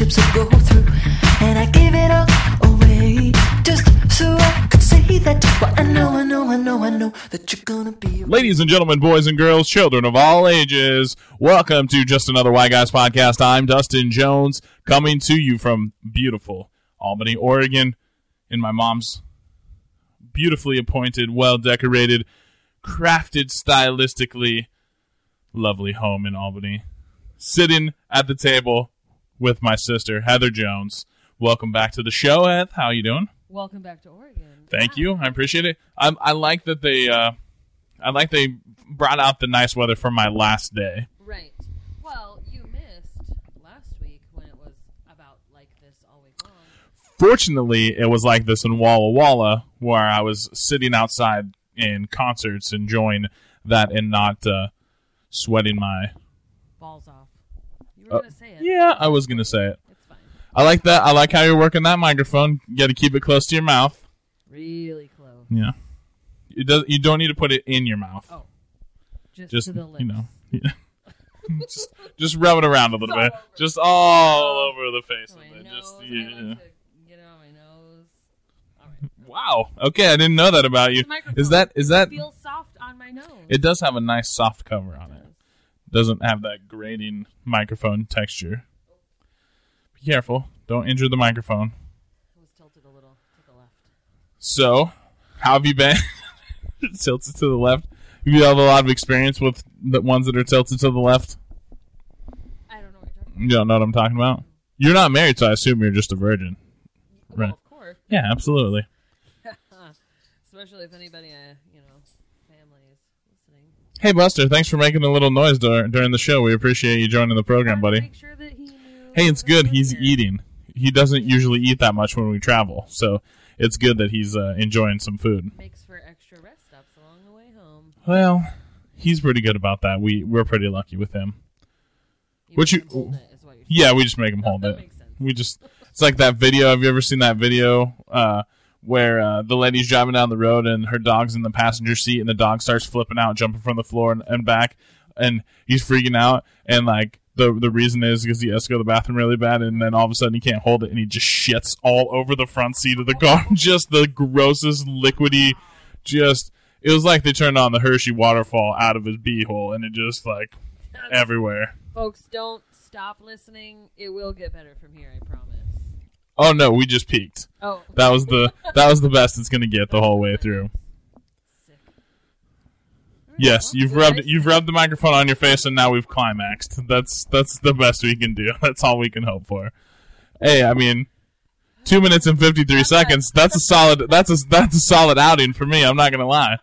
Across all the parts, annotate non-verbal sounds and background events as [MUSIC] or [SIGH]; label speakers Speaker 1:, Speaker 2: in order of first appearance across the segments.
Speaker 1: relationships go through. And I give it all away just so I could say that. I know, I know, I know, I know that you're gonna be.
Speaker 2: Ladies and gentlemen, boys and girls, children of all ages, welcome to Just Another White Guys podcast. I'm Dustin Jones, coming to you from beautiful Albany, Oregon, in my mom's beautifully appointed, well decorated, crafted stylistically lovely home in Albany. Sitting at the table with my sister, Heather Jones. Welcome back to the show, Heath. How you doing?
Speaker 3: Welcome back to Oregon.
Speaker 2: Thank you. I appreciate it. I, I like that they uh, I like they brought out the nice weather for my last day.
Speaker 3: Right. Well, you missed last week when it was about like this all week long.
Speaker 2: Fortunately, it was like this in Walla Walla, where I was sitting outside in concerts, enjoying that and not uh, sweating my.
Speaker 3: Balls off. You were
Speaker 2: Uh,
Speaker 3: gonna say it.
Speaker 2: Yeah, I was gonna say it.
Speaker 3: It's fine.
Speaker 2: I like that. I like how you're working that microphone. You got to keep it close to your mouth.
Speaker 3: Really close.
Speaker 2: Yeah. You does. You don't need to put it in your mouth.
Speaker 3: Oh. Just,
Speaker 2: just
Speaker 3: to the lips.
Speaker 2: you know. Yeah. [LAUGHS] [LAUGHS] just just rub it around a little bit.
Speaker 3: over.
Speaker 2: Just all oh. over the face oh,
Speaker 3: My
Speaker 2: of it.
Speaker 3: nose.
Speaker 2: Just yeah.
Speaker 3: get it on my nose. All right.
Speaker 2: Wow. Okay, I didn't know that about you. Is that is that?
Speaker 3: It feels soft on my nose.
Speaker 2: It does have a nice soft cover on it.
Speaker 3: Does.
Speaker 2: Doesn't have that grating microphone texture. Be careful. Don't injure the microphone.
Speaker 3: It was tilted a little to the left.
Speaker 2: So, how have you been? [LAUGHS] tilted to the left. You have a lot of experience with the ones that are tilted to the left.
Speaker 3: I don't know what you're talking
Speaker 2: You don't know what I'm talking about. You're not married, so I assume you're just a virgin.
Speaker 3: about.
Speaker 2: Right.
Speaker 3: Of course.
Speaker 2: Yeah, absolutely. [LAUGHS]
Speaker 3: Especially if anybody, uh, you know, family is listening.
Speaker 2: Hey, Buster, thanks for making a little noise dur- during the show. We appreciate you joining the program, buddy.
Speaker 3: Sure that he knew
Speaker 2: Hey, it's good. He's eating. He doesn't usually eat that much when we travel, so it's good that he's uh, enjoying some food.
Speaker 3: Makes for extra rest stops along the way home.
Speaker 2: Well, he's pretty good about that. We we're pretty lucky with him. What you-
Speaker 3: him hold it, is what you're
Speaker 2: Yeah, we just make him [LAUGHS] hold it. We just it's like that video. Have you ever seen that video uh, where uh, the lady's driving down the road and her dog's in the passenger seat and the dog starts flipping out, jumping from the floor and, and back, and he's freaking out and like. The, the reason is because he has to go to the bathroom really bad, and then all of a sudden he can't hold it, and he just shits all over the front seat of the [LAUGHS] car. just the grossest liquidy, just it was like they turned on the Hershey waterfall out of his beehole, and it just like everywhere.
Speaker 3: Folks, don't stop listening. It will get better from here, I promise.
Speaker 2: Oh no, we just peaked.
Speaker 3: Oh,
Speaker 2: That was the that was the best it's gonna get the whole way through.
Speaker 3: sick.
Speaker 2: Yes, you've rubbed you've rubbed the microphone on your face, and now we've climaxed. That's that's the best we can do. [LAUGHS] That's all we can hope for. Hey, I mean, two minutes and fifty three seconds. That's a solid. That's a that's a solid outing for me. I'm not gonna lie.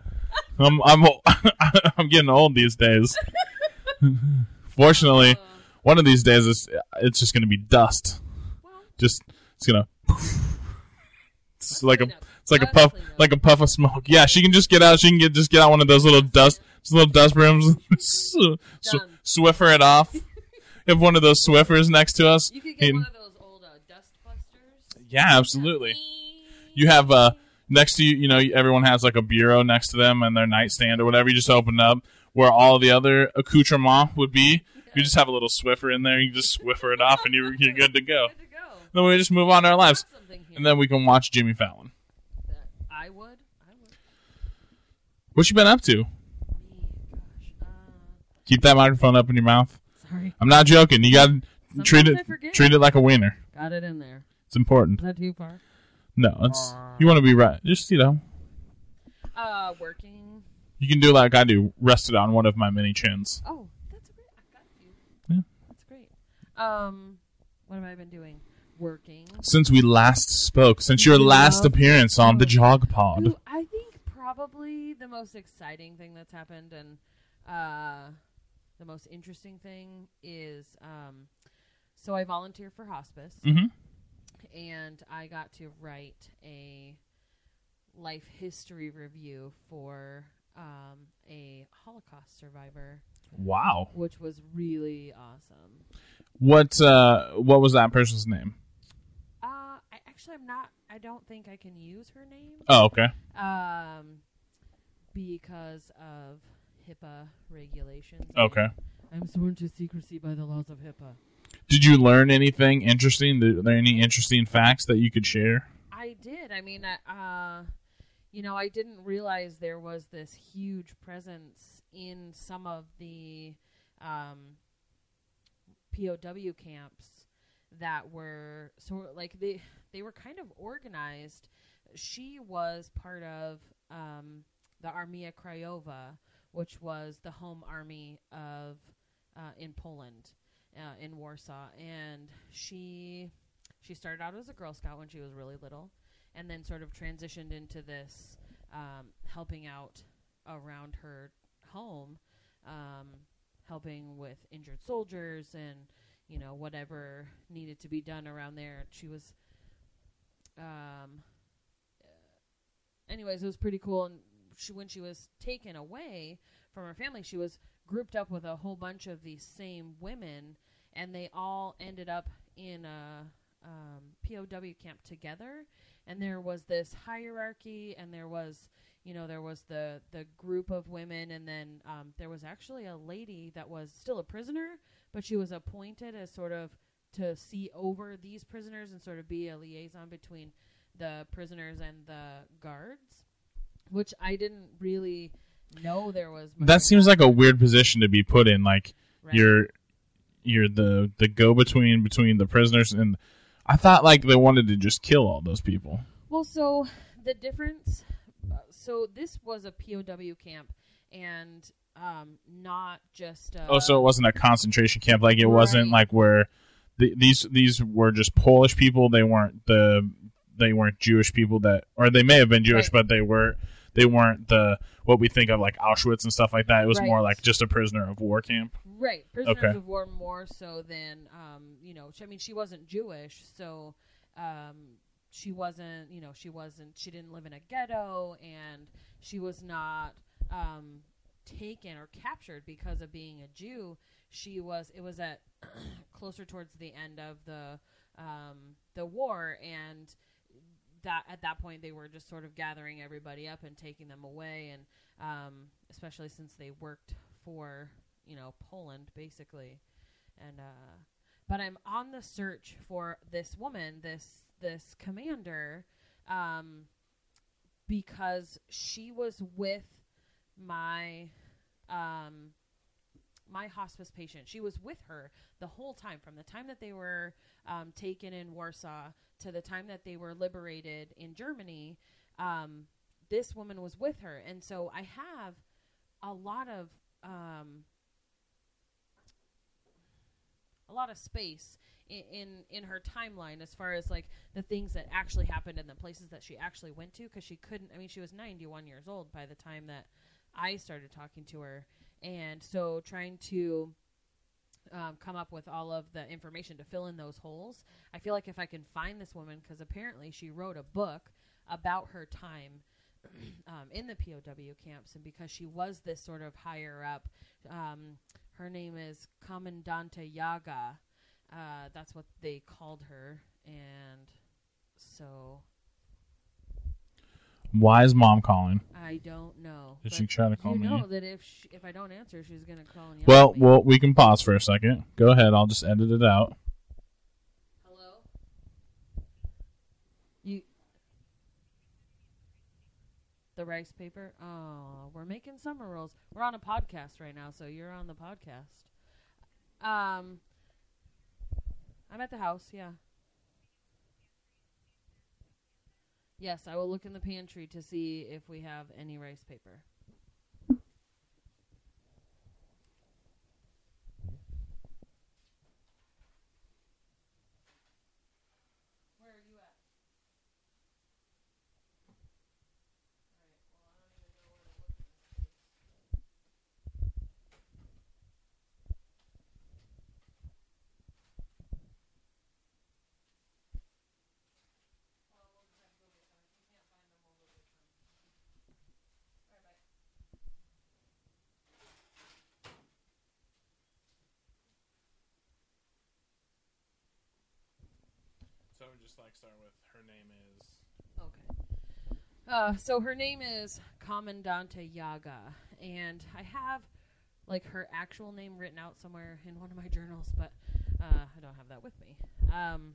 Speaker 2: I'm I'm [LAUGHS] I'm getting old these days. [LAUGHS] Fortunately, one of these days it's it's just gonna be dust. Just it's gonna. [LAUGHS] It's like a it's like a puff like a puff of smoke. Yeah, she can just get out. She can get just get out one of those little dust little dust brooms, sw- [LAUGHS] sw- Swiffer it off. You [LAUGHS] have one of those Swiffers next to us.
Speaker 3: You could get
Speaker 2: And-
Speaker 3: one of those old uh, dust busters.
Speaker 2: yeah, absolutely. You have uh next to you. You know, everyone has like a bureau next to them and their nightstand or whatever. You just open up where all the other accoutrement would be. You just have a little Swiffer in there. You just Swiffer it off, and you're you're good to go.
Speaker 3: Good to go.
Speaker 2: Then we just move on to our lives,
Speaker 3: Got something here
Speaker 2: and then we can watch Jimmy Fallon.
Speaker 3: I would. I would.
Speaker 2: What you been up to?
Speaker 3: Gosh. Uh,
Speaker 2: Keep that microphone up in your mouth.
Speaker 3: sorry.
Speaker 2: I'm not joking. You got to treat it treat it like a wiener.
Speaker 3: Got it in there.
Speaker 2: It's important.
Speaker 3: Is that too far?
Speaker 2: No, it's you want to be right. Just you know,
Speaker 3: Uh, working.
Speaker 2: you can do like I do. Rest it on one of my mini chins.
Speaker 3: Oh, that's great. I've got you.
Speaker 2: Yeah.
Speaker 3: That's great. Um, what have I been doing? Working.
Speaker 2: Since we last spoke, since your last
Speaker 3: love
Speaker 2: appearance on the. Jog Pod.
Speaker 3: I think probably the most exciting thing that's happened and uh, the most interesting thing is um, so I volunteer for hospice
Speaker 2: Mhm.
Speaker 3: and I got to write a life history review for um, a Holocaust survivor,
Speaker 2: Wow.
Speaker 3: which was really awesome.
Speaker 2: What uh what was that person's name?
Speaker 3: I actually I'm not. I don't think I can use her name.
Speaker 2: Oh, okay.
Speaker 3: Um, because of HIPAA regulations.
Speaker 2: Okay.
Speaker 3: I'm sworn to secrecy by the laws of HIPAA.
Speaker 2: Did you learn anything interesting? Are there any interesting facts that you could share?
Speaker 3: I did. I mean, uh, you know, I didn't realize there was this huge presence in some of the um, POW camps that were sort of like they they were kind of organized. She was part of um, the Armia Krajowa, which was the home army of uh, in Poland, uh, in Warsaw, and she she started out as a Girl Scout when she was really little, and then sort of transitioned into this um, helping out around her home, um, helping with injured soldiers and you know whatever needed to be done around there. She was, um, anyways, it was pretty cool. And she, when she was taken away from her family, she was grouped up with a whole bunch of these same women, and they all ended up in a um, POW camp together. And there was this hierarchy, and there was, you know, there was the the group of women, and then um, there was actually a lady that was still a prisoner, but she was appointed as sort of to see over these prisoners and sort of be a liaison between the prisoners and the guards, which I didn't really know there was. much
Speaker 2: That seems like a weird position to be put in. Like
Speaker 3: right?
Speaker 2: you're you're the the go between between the prisoners and. I thought like they wanted to just kill all those people.
Speaker 3: Well, so the difference. uh, So this was a POW camp, and um, not just. Uh,
Speaker 2: oh, so it wasn't a concentration camp. Like it wasn't like where the, these these were just Polish people. They weren't the they weren't Jewish people that, or they may have been Jewish,
Speaker 3: Right.
Speaker 2: but they were they weren't the what we think of like Auschwitz and stuff like that. It was
Speaker 3: Right.
Speaker 2: more like just a prisoner of war camp.
Speaker 3: Right, prisoners
Speaker 2: Okay.
Speaker 3: of war more so than um, you know. I mean, she wasn't Jewish, so um, she wasn't. You know, she wasn't. She didn't live in a ghetto, and she was not um, taken or captured because of being a Jew. She was. It was at [CLEARS THROAT] closer towards the end of the um, the war, and that at that point they were just sort of gathering everybody up and taking them away, and um, especially since they worked for you know Poland basically, and uh, but I'm on the search for this woman, this this commander, um, because she was with my um my hospice patient. She was with her the whole time, from the time that they were um, taken in Warsaw to the time that they were liberated in Germany. Um, this woman was with her, and so I have a lot of um, a lot of space in, in in her timeline as far as like the things that actually happened and the places that she actually went to because she couldn't. I mean, she was 91 years old by the time that I started talking to her, and so trying to um, come up with all of the information to fill in those holes. I feel like if I can find this woman, because apparently she wrote a book about her time [CLEARS THROAT] um, in the POW camps, and because she was this sort of higher up, um, her name is Commandante Yaga. Uh, that's what they called her, and so
Speaker 2: Why is mom calling?
Speaker 3: I don't know. But
Speaker 2: she trying to call
Speaker 3: you
Speaker 2: me?
Speaker 3: know that if sh if I don't answer, she's gonna call and yell
Speaker 2: Well,
Speaker 3: at me.
Speaker 2: well, we can pause for a second. Go ahead. I'll just edit it out.
Speaker 3: Hello. You. The rice paper. Oh, we're making summer rolls. We're on a podcast right now, so you're on the podcast. Um, I'm at the house. Yeah. Yes, I will look in the pantry to see if we have any rice paper. Where are you at? Alright, well, I don't even know where to look in this case. Well, we'll just have to go get some. If we can't find them, we'll go get some. Alright, bye.
Speaker 2: So just like start with her name is.
Speaker 3: Okay. Uh, so her name is Commandante Yaga, and I have like her actual name written out somewhere in one of my journals, but Uh, I don't have that with me. Um,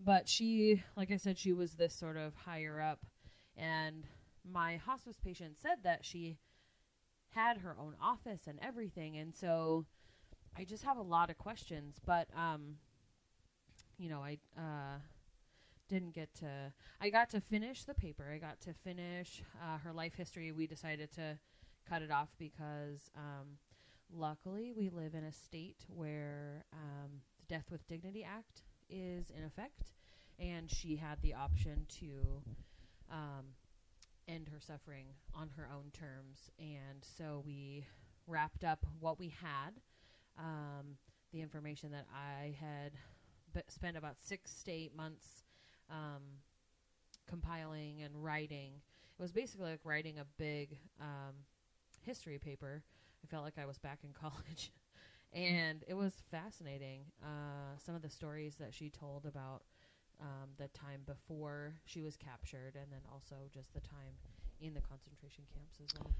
Speaker 3: but she, like I said, she was this sort of higher up, and my hospice patient said that she had her own office and everything, and so I just have a lot of questions. But um, you know, I uh, didn't get to. I got to finish the paper. I got to finish uh, her life history. We decided to cut it off because, um, luckily, we live in a state where um, the Death with Dignity Act is in effect, and she had the option to um, end her suffering on her own terms. And so we wrapped up what we had. Um, the information that I had b- spent about six to eight months um, compiling and writing. It was basically like writing a big um, history paper. I felt like I was back in [LAUGHS] college. and it was fascinating. Uh, some of the stories that she told about um, the time before she was captured, and then also just the time in the concentration camps as well.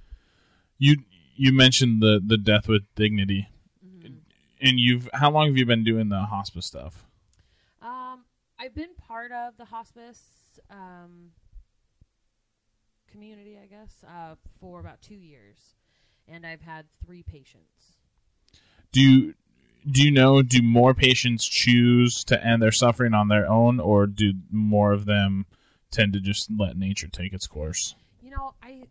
Speaker 2: You you mentioned the the death with dignity,
Speaker 3: Mm-hmm.
Speaker 2: and you've how long have you been doing the hospice stuff?
Speaker 3: I've been part of the hospice um, community, I guess, uh, for about two years, and I've had three patients.
Speaker 2: Do you do you know do more patients choose to end their suffering on their own, or do more of them tend to just let nature take its course?
Speaker 3: You know, I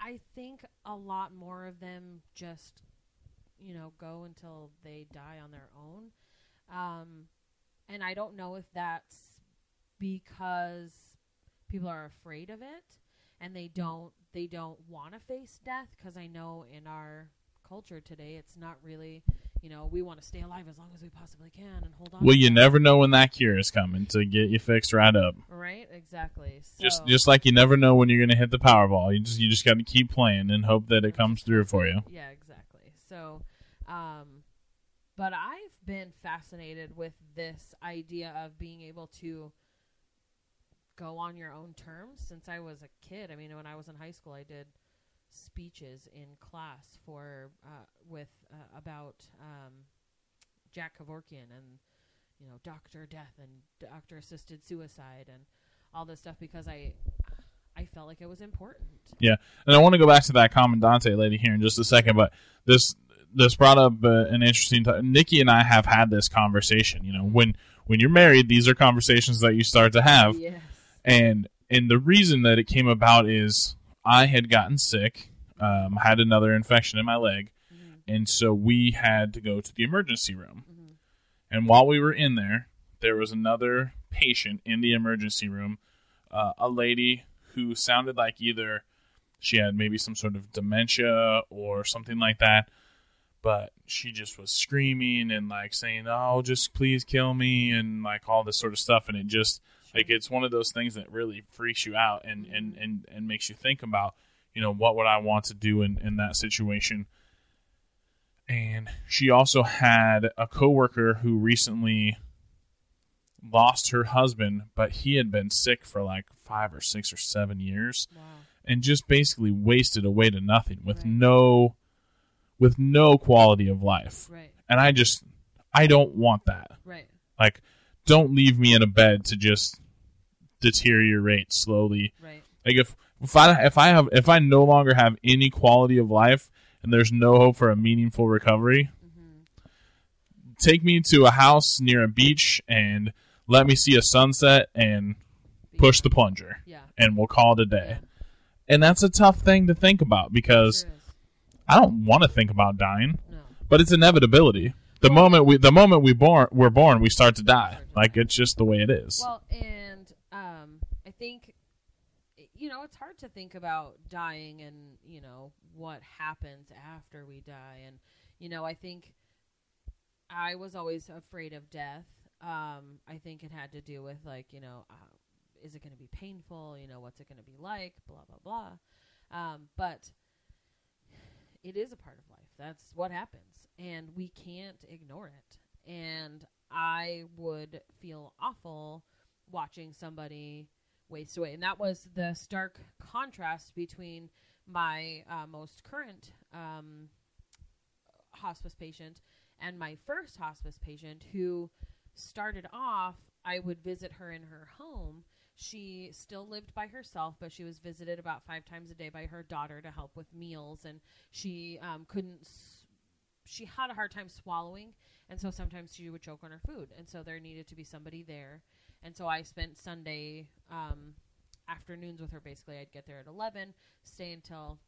Speaker 3: I think a lot more of them just you know go until they die on their own. Um, and I don't know if that's because people are afraid of it and they don't they don't want to face death because I know in our culture today it's not really you know we want to stay alive as long as we possibly can and hold on.
Speaker 2: Well, you never know when that cure is coming to get you fixed right up.
Speaker 3: right exactly. So,
Speaker 2: Just just like you never know when you're going to hit the Powerball. You just you just got to keep playing and hope that it comes through for you.
Speaker 3: Yeah, exactly. So, um, but I've been fascinated with this idea of being able to go on your own terms since I was a kid. I mean, when I was in high school, I did speeches in class for uh, with uh, about um, Jack Kevorkian and you know Doctor Death and Doctor Assisted Suicide and all this stuff because I I felt like it was important.
Speaker 2: Yeah, and I want to go back to that Commandante lady here in just a second, but this this brought up uh, an interesting. T- Nikki and I have had this conversation. You know, when when you're married, these are conversations that you start to have,
Speaker 3: Yes.
Speaker 2: and and the reason that it came about is I had gotten sick, um, had another infection in my leg,
Speaker 3: Mhm.
Speaker 2: and so we had to go to the emergency room.
Speaker 3: Mhm.
Speaker 2: And while we were in there, there was another patient in the emergency room, uh, a lady who sounded like either she had maybe some sort of dementia or something like that, but she just was screaming and like saying, "Oh, just please kill me," and like all this sort of stuff. And it just like it's one of those things that really freaks you out and and and, and makes you think about, you know, what would I want to do in in that situation. And she also had a coworker who recently lost her husband, but he had been sick for like five or six or seven years
Speaker 3: Wow.
Speaker 2: and just basically wasted away to nothing with
Speaker 3: Right.
Speaker 2: no with no quality of life.
Speaker 3: Right.
Speaker 2: And I just I don't want that.
Speaker 3: Right.
Speaker 2: Like don't leave me in a bed to just deteriorate slowly.
Speaker 3: Right.
Speaker 2: Like if if I if I have if I no longer have any quality of life and there's no hope for a meaningful recovery,
Speaker 3: Mm-hmm.
Speaker 2: take me to a house near a beach and let me see a sunset and push the plunger
Speaker 3: Yeah.
Speaker 2: and we'll call it a day.
Speaker 3: Yeah.
Speaker 2: And that's a tough thing to think about because. I don't want to think about dying,
Speaker 3: No.
Speaker 2: but it's inevitability. The
Speaker 3: Well-
Speaker 2: moment we the moment we born we're born, we start to die. Like it's just the way it is.
Speaker 3: Well, and um, I think you know it's hard to think about dying and you know what happens after we die, and you know I think I was always afraid of death. Um, I think it had to do with like you know, uh, is it going to be painful? You know, what's it going to be like? Blah blah blah. Um, but it is a part of life. That's what happens, and we can't ignore it. And I would feel awful watching somebody waste away, and that was the stark contrast between my uh, most current um, hospice patient And my first hospice patient, who started off, I would visit her in her home. She still lived by herself, but she was visited about five times a day by her daughter to help with meals, and she um, couldn't. S- she had a hard time swallowing, and so sometimes she would choke on her food, and so there needed to be somebody there. And so I spent Sunday um, afternoons with her. Basically, I'd get there at eleven, stay until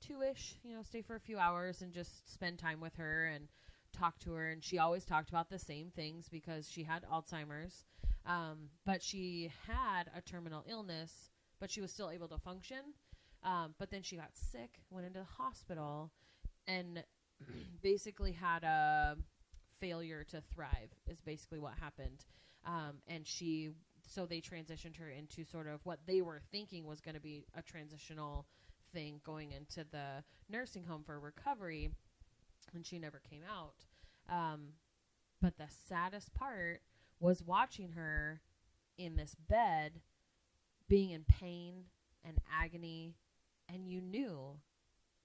Speaker 3: two ish, you know, stay for a few hours and just spend time with her and talk to her. And she always talked about the same things because she had Alzheimer's, um, but she had a terminal illness, but she was still able to function. Um, but then she got sick, went into the hospital, and [CLEARS THROAT] basically had a failure to thrive, is basically what happened. Um, and she, so they transitioned her into sort of what they were thinking was going to be a transitional thing going into the nursing home for recovery, and she never came out. Um, but the saddest part was watching her in this bed being in pain and agony, and you knew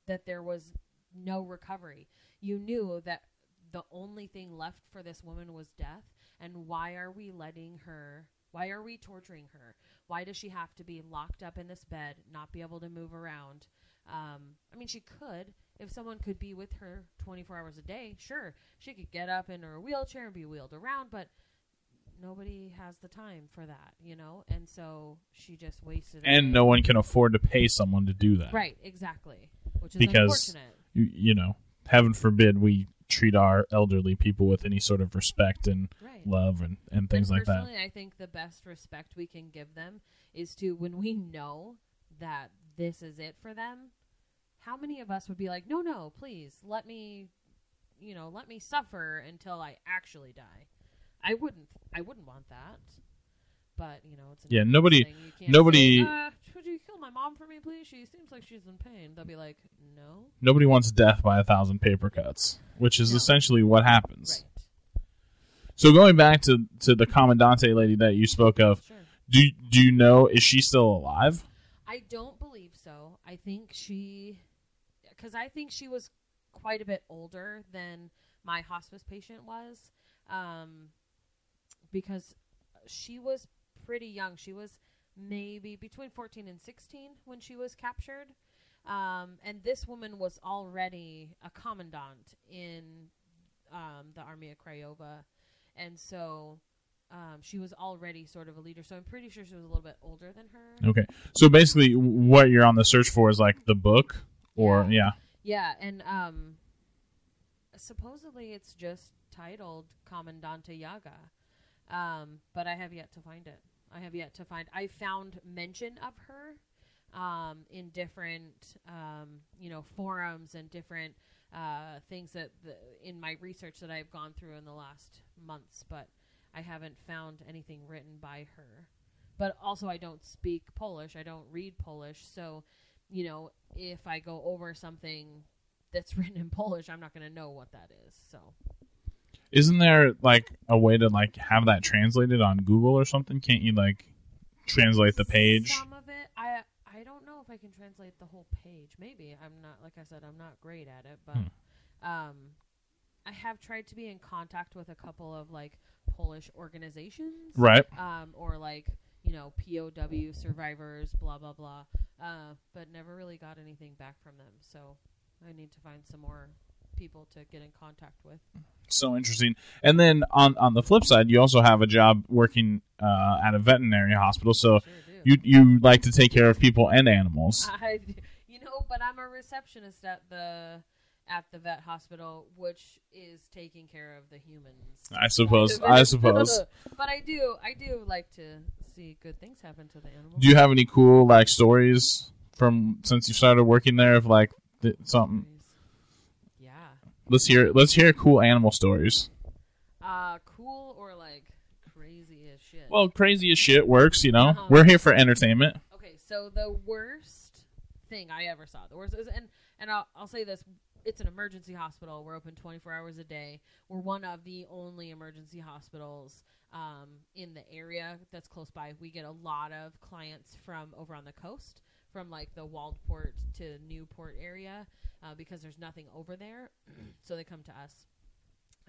Speaker 3: that there was no recovery. You knew that the only thing left for this woman was death, and why are we letting her? Why are we torturing her? Why does she have to be locked up in this bed, not be able to move around? Um, I mean, she could. If someone could be with her 24 hours a day, sure, she could get up in her wheelchair and be wheeled around, but nobody has the time for that, you know? And so she just wasted
Speaker 2: And no one can afford to pay someone to do that.
Speaker 3: Right, exactly. Which is
Speaker 2: Because-
Speaker 3: unfortunate.
Speaker 2: You, you know, heaven forbid we treat our elderly people with any sort of respect and
Speaker 3: Right.
Speaker 2: love and, and things
Speaker 3: and
Speaker 2: like that.
Speaker 3: personally, I think the best respect we can give them is to when we know that this is it for them. How many of us would be like, "No, no, please let me, you know, let me suffer until I actually die." I wouldn't. I wouldn't want that. But you know, it's
Speaker 2: Yeah, nobody-
Speaker 3: thing. You can't
Speaker 2: nobody-
Speaker 3: Say, uh, would you kill my mom for me, please? She seems like she's in pain. They'll be like, "No."
Speaker 2: Nobody wants death by a thousand paper cuts, which is
Speaker 3: No.
Speaker 2: essentially what happens.
Speaker 3: Right.
Speaker 2: So going back to, to the Commandante lady that you spoke of,
Speaker 3: Sure.
Speaker 2: do do you know is she still alive?
Speaker 3: I don't believe so. I think she, because I think she was quite a bit older than my hospice patient was, um, because she was pretty young. She was maybe between 14 and 16 when she was captured. Um, and this woman was already a commandant in um, the Army of Krajowa. And so um, she was already sort of a leader. So I'm pretty sure she was a little bit older than her.
Speaker 2: Okay. So basically, what you're on the search for is like the book, or
Speaker 3: Yeah.
Speaker 2: yeah.
Speaker 3: Yeah, and um, supposedly it's just titled Commandante Yaga, um, but I have yet to find it. I have yet to find. I found mention of her um, in different, um, you know, forums and different uh, things that the, in my research that I've gone through in the last months, but I haven't found anything written by her. But also, I don't speak Polish. I don't read Polish, so you know, if I go over something that's [LAUGHS] written in Polish, I'm not going to know what that is. So
Speaker 2: Isn't there like a way to like have that translated on Google or something? Can't you like translate the page?
Speaker 3: Some of it, I I don't know if I can translate the whole page. Maybe I'm not. Like I said, I'm not great at it, but
Speaker 2: Hmm.
Speaker 3: um, I have tried to be in contact with a couple of like Polish organizations,
Speaker 2: Right.
Speaker 3: Um, or like you know POW survivors, blah blah blah. Uh, but never really got anything back from them. So I need to find some more people to get in contact with.
Speaker 2: So interesting. And then on on the flip side, you also have a job working uh, at a veterinary hospital. So
Speaker 3: Sure
Speaker 2: you you like to take care of people and animals. [LAUGHS]
Speaker 3: I, you know, but I'm a receptionist at the at the vet hospital, which is taking care of the humans.
Speaker 2: I suppose. I [LAUGHS] suppose.
Speaker 3: but I do, I do like to see good things happen to the animals.
Speaker 2: Do you have any cool like stories from since you started working there of like th- something? Let's hear let's hear cool animal stories.
Speaker 3: Uh, cool or like crazy as shit.
Speaker 2: Well, crazy as shit works, you know.
Speaker 3: Uh-huh.
Speaker 2: We're here for entertainment.
Speaker 3: Okay, so the worst thing I ever saw, the worst is, and and I'll, I'll say this: it's an emergency hospital. We're open 24 hours a day. We're one of the only emergency hospitals um, in the area that's close by. We get a lot of clients from over on the coast, from like the Waldport to Newport area, uh, because there's nothing over there, [CLEARS THROAT] so they come to us.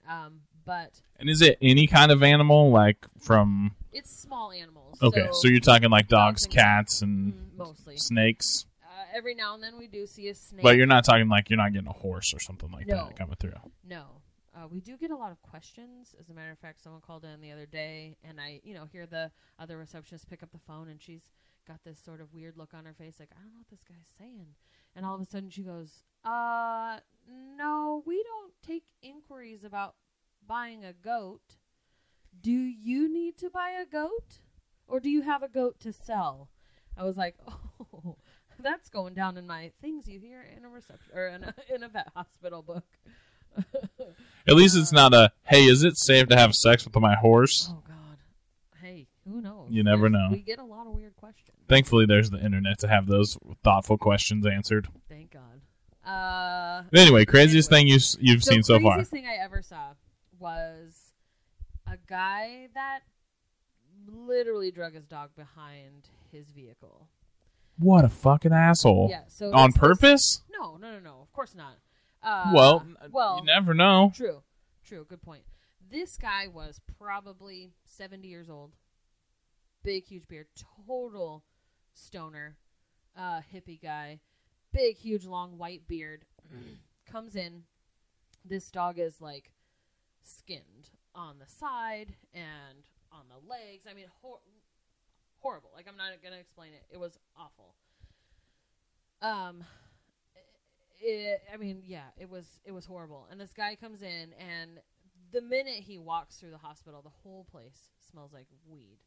Speaker 3: Um, but
Speaker 2: And is it any kind of animal, like from?
Speaker 3: it's small animals.
Speaker 2: Okay, so,
Speaker 3: so,
Speaker 2: you're talking like dogs, cats, and
Speaker 3: mm, mostly.
Speaker 2: snakes,
Speaker 3: Uh, every now and then we do see a snake.
Speaker 2: but you're not talking like you're not getting a horse or something like
Speaker 3: No.
Speaker 2: that coming through.
Speaker 3: No. Uh, we do get a lot of questions. As a matter of fact, someone called in the other day, and I, you know, hear the other receptionist pick up the phone, and she's got this sort of weird look on her face, like I don't know what this guy's saying. And all of a sudden, she goes, "Uh, no, we don't take inquiries about buying a goat. Do you need to buy a goat, or do you have a goat to sell?" I was like, [LAUGHS] "Oh, that's going down in my things you hear in a reception or in a in a vet hospital book." [LAUGHS]
Speaker 2: At least it's not a hey, is it safe to have sex with my horse?
Speaker 3: Oh who knows?
Speaker 2: You never know.
Speaker 3: We get a lot of weird questions.
Speaker 2: Thankfully, there's the internet to have those thoughtful questions answered.
Speaker 3: Thank God. Uh,
Speaker 2: But anyway, craziest
Speaker 3: Anyway.
Speaker 2: thing you you've seen so far.
Speaker 3: The craziest thing I ever saw was a guy that literally drug his dog behind his vehicle.
Speaker 2: What a fucking asshole!
Speaker 3: Yeah. So
Speaker 2: On purpose?
Speaker 3: no, no, no, no. Of course not. Uh,
Speaker 2: well,
Speaker 3: well,
Speaker 2: you never know.
Speaker 3: True. True. Good point. This guy was probably 70 years old. Big, huge beard. Total stoner. Uh, hippie guy. Big, huge, long white beard. [CLEARS THROAT] Comes in. This dog is like skinned on the side and on the legs. I mean, hor- horrible. Like, I'm not to explain it. It was awful. Um, it, I mean, yeah, it was it was horrible. And this guy comes in, and the minute he walks through the hospital, the whole place smells like weed.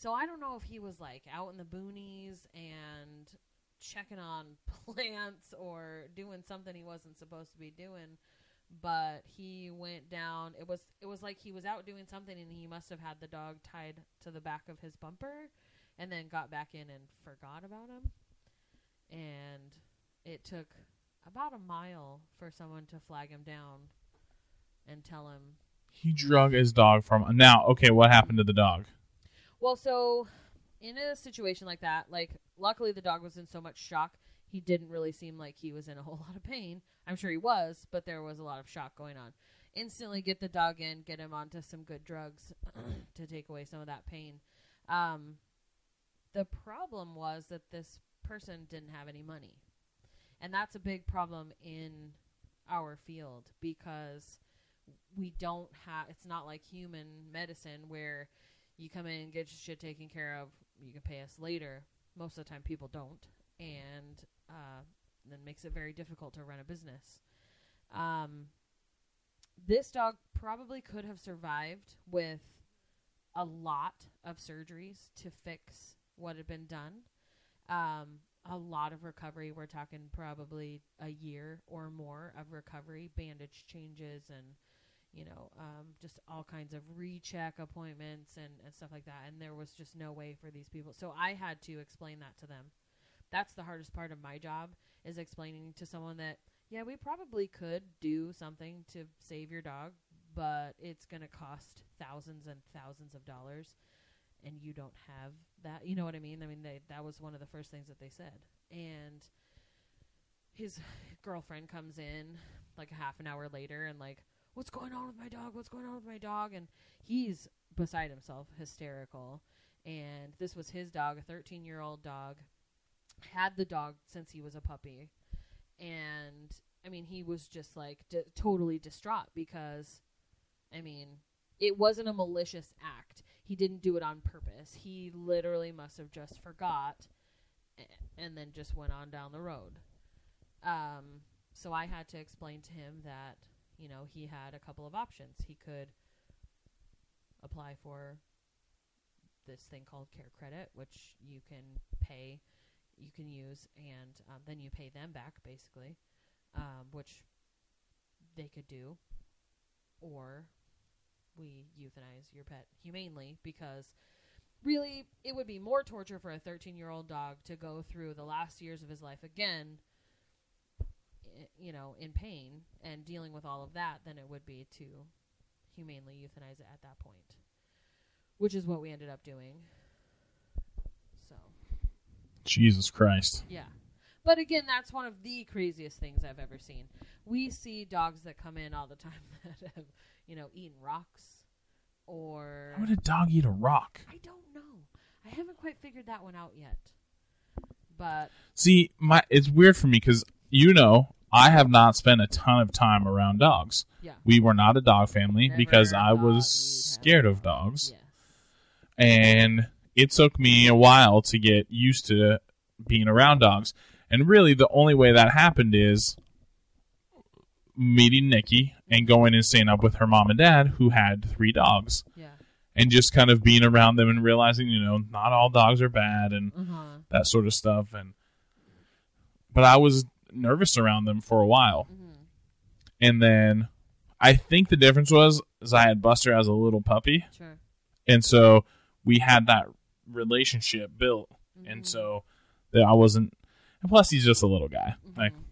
Speaker 3: So I don't know if he was like out in the boonies and checking on [LAUGHS] plants or doing something he wasn't supposed to be doing, but he went down. It was it was like he was out doing something, and he must have had the dog tied to the back of his bumper, and then got back in and forgot about him. And it took about a mile for someone to flag him down and tell him.
Speaker 2: He drug his dog from. Now, okay, what happened to the dog?
Speaker 3: Well, so in a situation like that, like luckily the dog was in so much shock, he didn't really seem like he was in a [LAUGHS] whole lot of pain. I'm sure he was, but there was a lot of shock going on. Instantly get the dog in, get him onto some good drugs [CLEARS THROAT] to take away some of that pain. Um, the problem was that this person didn't have any money. And that's a big problem in our field because we don't have it's not like human medicine where you come in and get your shit taken care of, you can pay us later. Most of the time people don't and uh then makes it very difficult to run a business. Um this dog probably could have survived with a lot of surgeries to fix what had been done. Um, a lot of recovery. We're talking probably a year or more of recovery, bandage changes, and you know, um, just all kinds of recheck appointments and, and stuff like that. And there was just no way for these people. So I had to explain that to them. That's the hardest part of my job is explaining to someone that yeah, we probably could do something to save your dog, but it's going to cost thousands and thousands of dollars and you don't have that. You know what I mean? I mean, they, that was one of the first things that they said. And his girlfriend comes in like a half an hour later and like, "What's going on with my dog? What's going on with my dog?" And he's beside himself, hysterical. And this was his dog, a 13-year-old dog. Had the dog since he was a puppy. And I mean, he was just like d- totally distraught because I mean, it wasn't a malicious act. He didn't do it on purpose. He literally must have just forgot and then just went on down the road. Um, so I had to explain to him that, you know, he had a couple of options. He could apply for this thing called Care Credit, which you can pay, you can use, and um, then you pay them back, basically, um, which they could do. Or we euthanize your pet humanely because really it would be more torture for a 13 year old dog to go through the last years of his life again you know in pain and dealing with all of that than it would be to humanely euthanize it at that point which is what we ended up doing so
Speaker 2: Jesus Christ.
Speaker 3: yeah But again, that's one of the craziest things I've ever seen. We see dogs that come in all the time [LAUGHS] that have, you know, eaten rocks or
Speaker 2: How would a dog eat a rock?
Speaker 3: I don't know. I haven't quite figured that one out yet. But
Speaker 2: See, my it's weird for me because you know I have not spent a ton of time around dogs.
Speaker 3: yeah.
Speaker 2: We were not a dog family
Speaker 3: Never
Speaker 2: because I was scared of dogs,
Speaker 3: Yes.
Speaker 2: and it took me a while to get used to being around dogs. And really, the only way that happened is meeting Nikki and going and staying up with her mom and dad, who had three dogs,
Speaker 3: Yeah.
Speaker 2: and just kind of being around them and realizing, you know, not all dogs are bad and
Speaker 3: Uh-huh.
Speaker 2: that sort of stuff. And but I was nervous around them for a while,
Speaker 3: Mhm.
Speaker 2: and then I think the difference was is I had Buster as a little puppy,
Speaker 3: Sure.
Speaker 2: and so we had that relationship built, and
Speaker 3: Mhm.
Speaker 2: so that I wasn't. And plus, he's just a little guy. Like,
Speaker 3: Mhm.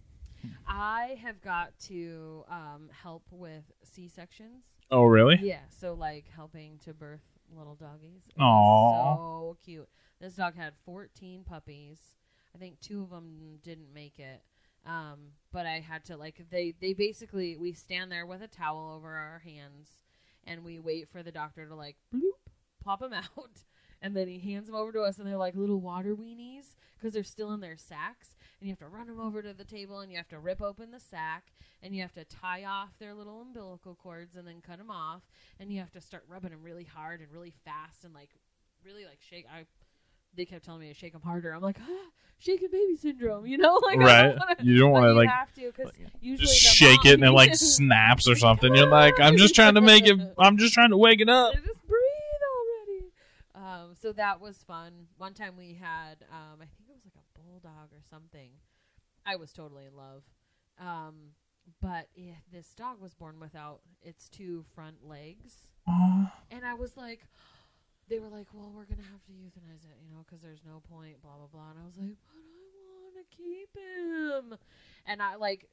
Speaker 3: I have got to um, help with C sections.
Speaker 2: oh really?
Speaker 3: Yeah, so like helping to birth little doggies.
Speaker 2: Oh,
Speaker 3: so cute. This dog had 14 puppies. I think two of them didn't make it. Um, but I had to like they they basically we stand there with a towel over our hands and we wait for the doctor to like bloop pop them out. [LAUGHS] And then he hands them over to us and they're like little water weenies because they're still in their sacks. And you have to run them over to the table and you have to rip open the sack and you have to tie off their little umbilical cords and then cut them off. And you have to start rubbing them really hard and really fast and like really like shake. I they kept telling me to shake them harder. I'm like, ah, shaken baby syndrome, you know, [LAUGHS] like I
Speaker 2: right?
Speaker 3: don't wanna,
Speaker 2: you don't want to like
Speaker 3: have to because usually
Speaker 2: just shake
Speaker 3: mom-
Speaker 2: it and it like snaps or [LAUGHS] something. You're like, I'm just trying to make it. [LAUGHS] I'm just trying to wake it up.
Speaker 3: just breathe already. Um, so that was fun. One time we had, um, I think it was like a bulldog or something. I was totally in love. Um, but yeah, this dog was born without its two front legs, and I was like, they were like, well, we're gonna have to euthanize it, you know, because there's no point, blah blah blah. And I was like, but I want to keep him, and I like,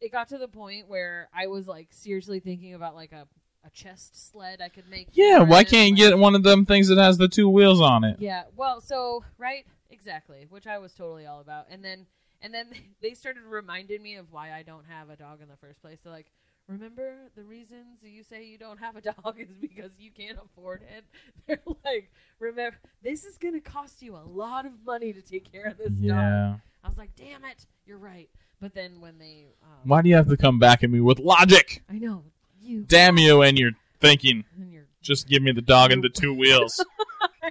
Speaker 3: it got to the point where I was like seriously thinking about like a a chest sled I could make.
Speaker 2: Yeah, why can't you get one of them things that has the two wheels on it?
Speaker 3: yeah, well, so right, exactly, which I was totally all about, and then and then [LAUGHS] they started reminding me of why I don't have a dog in the first place. They're like, remember the reasons you say you don't have a dog [LAUGHS] is because you can't afford it. [LAUGHS] They're like, remember, this is gonna cost you a lot of money to take care of this dog. I was like, damn it, you're right. But then when they, um,
Speaker 2: Why do you have to come back at me with logic?
Speaker 3: I know you,
Speaker 2: Damn you and you're thinking.
Speaker 3: and
Speaker 2: Just give me the dog and the two wheels. [LAUGHS]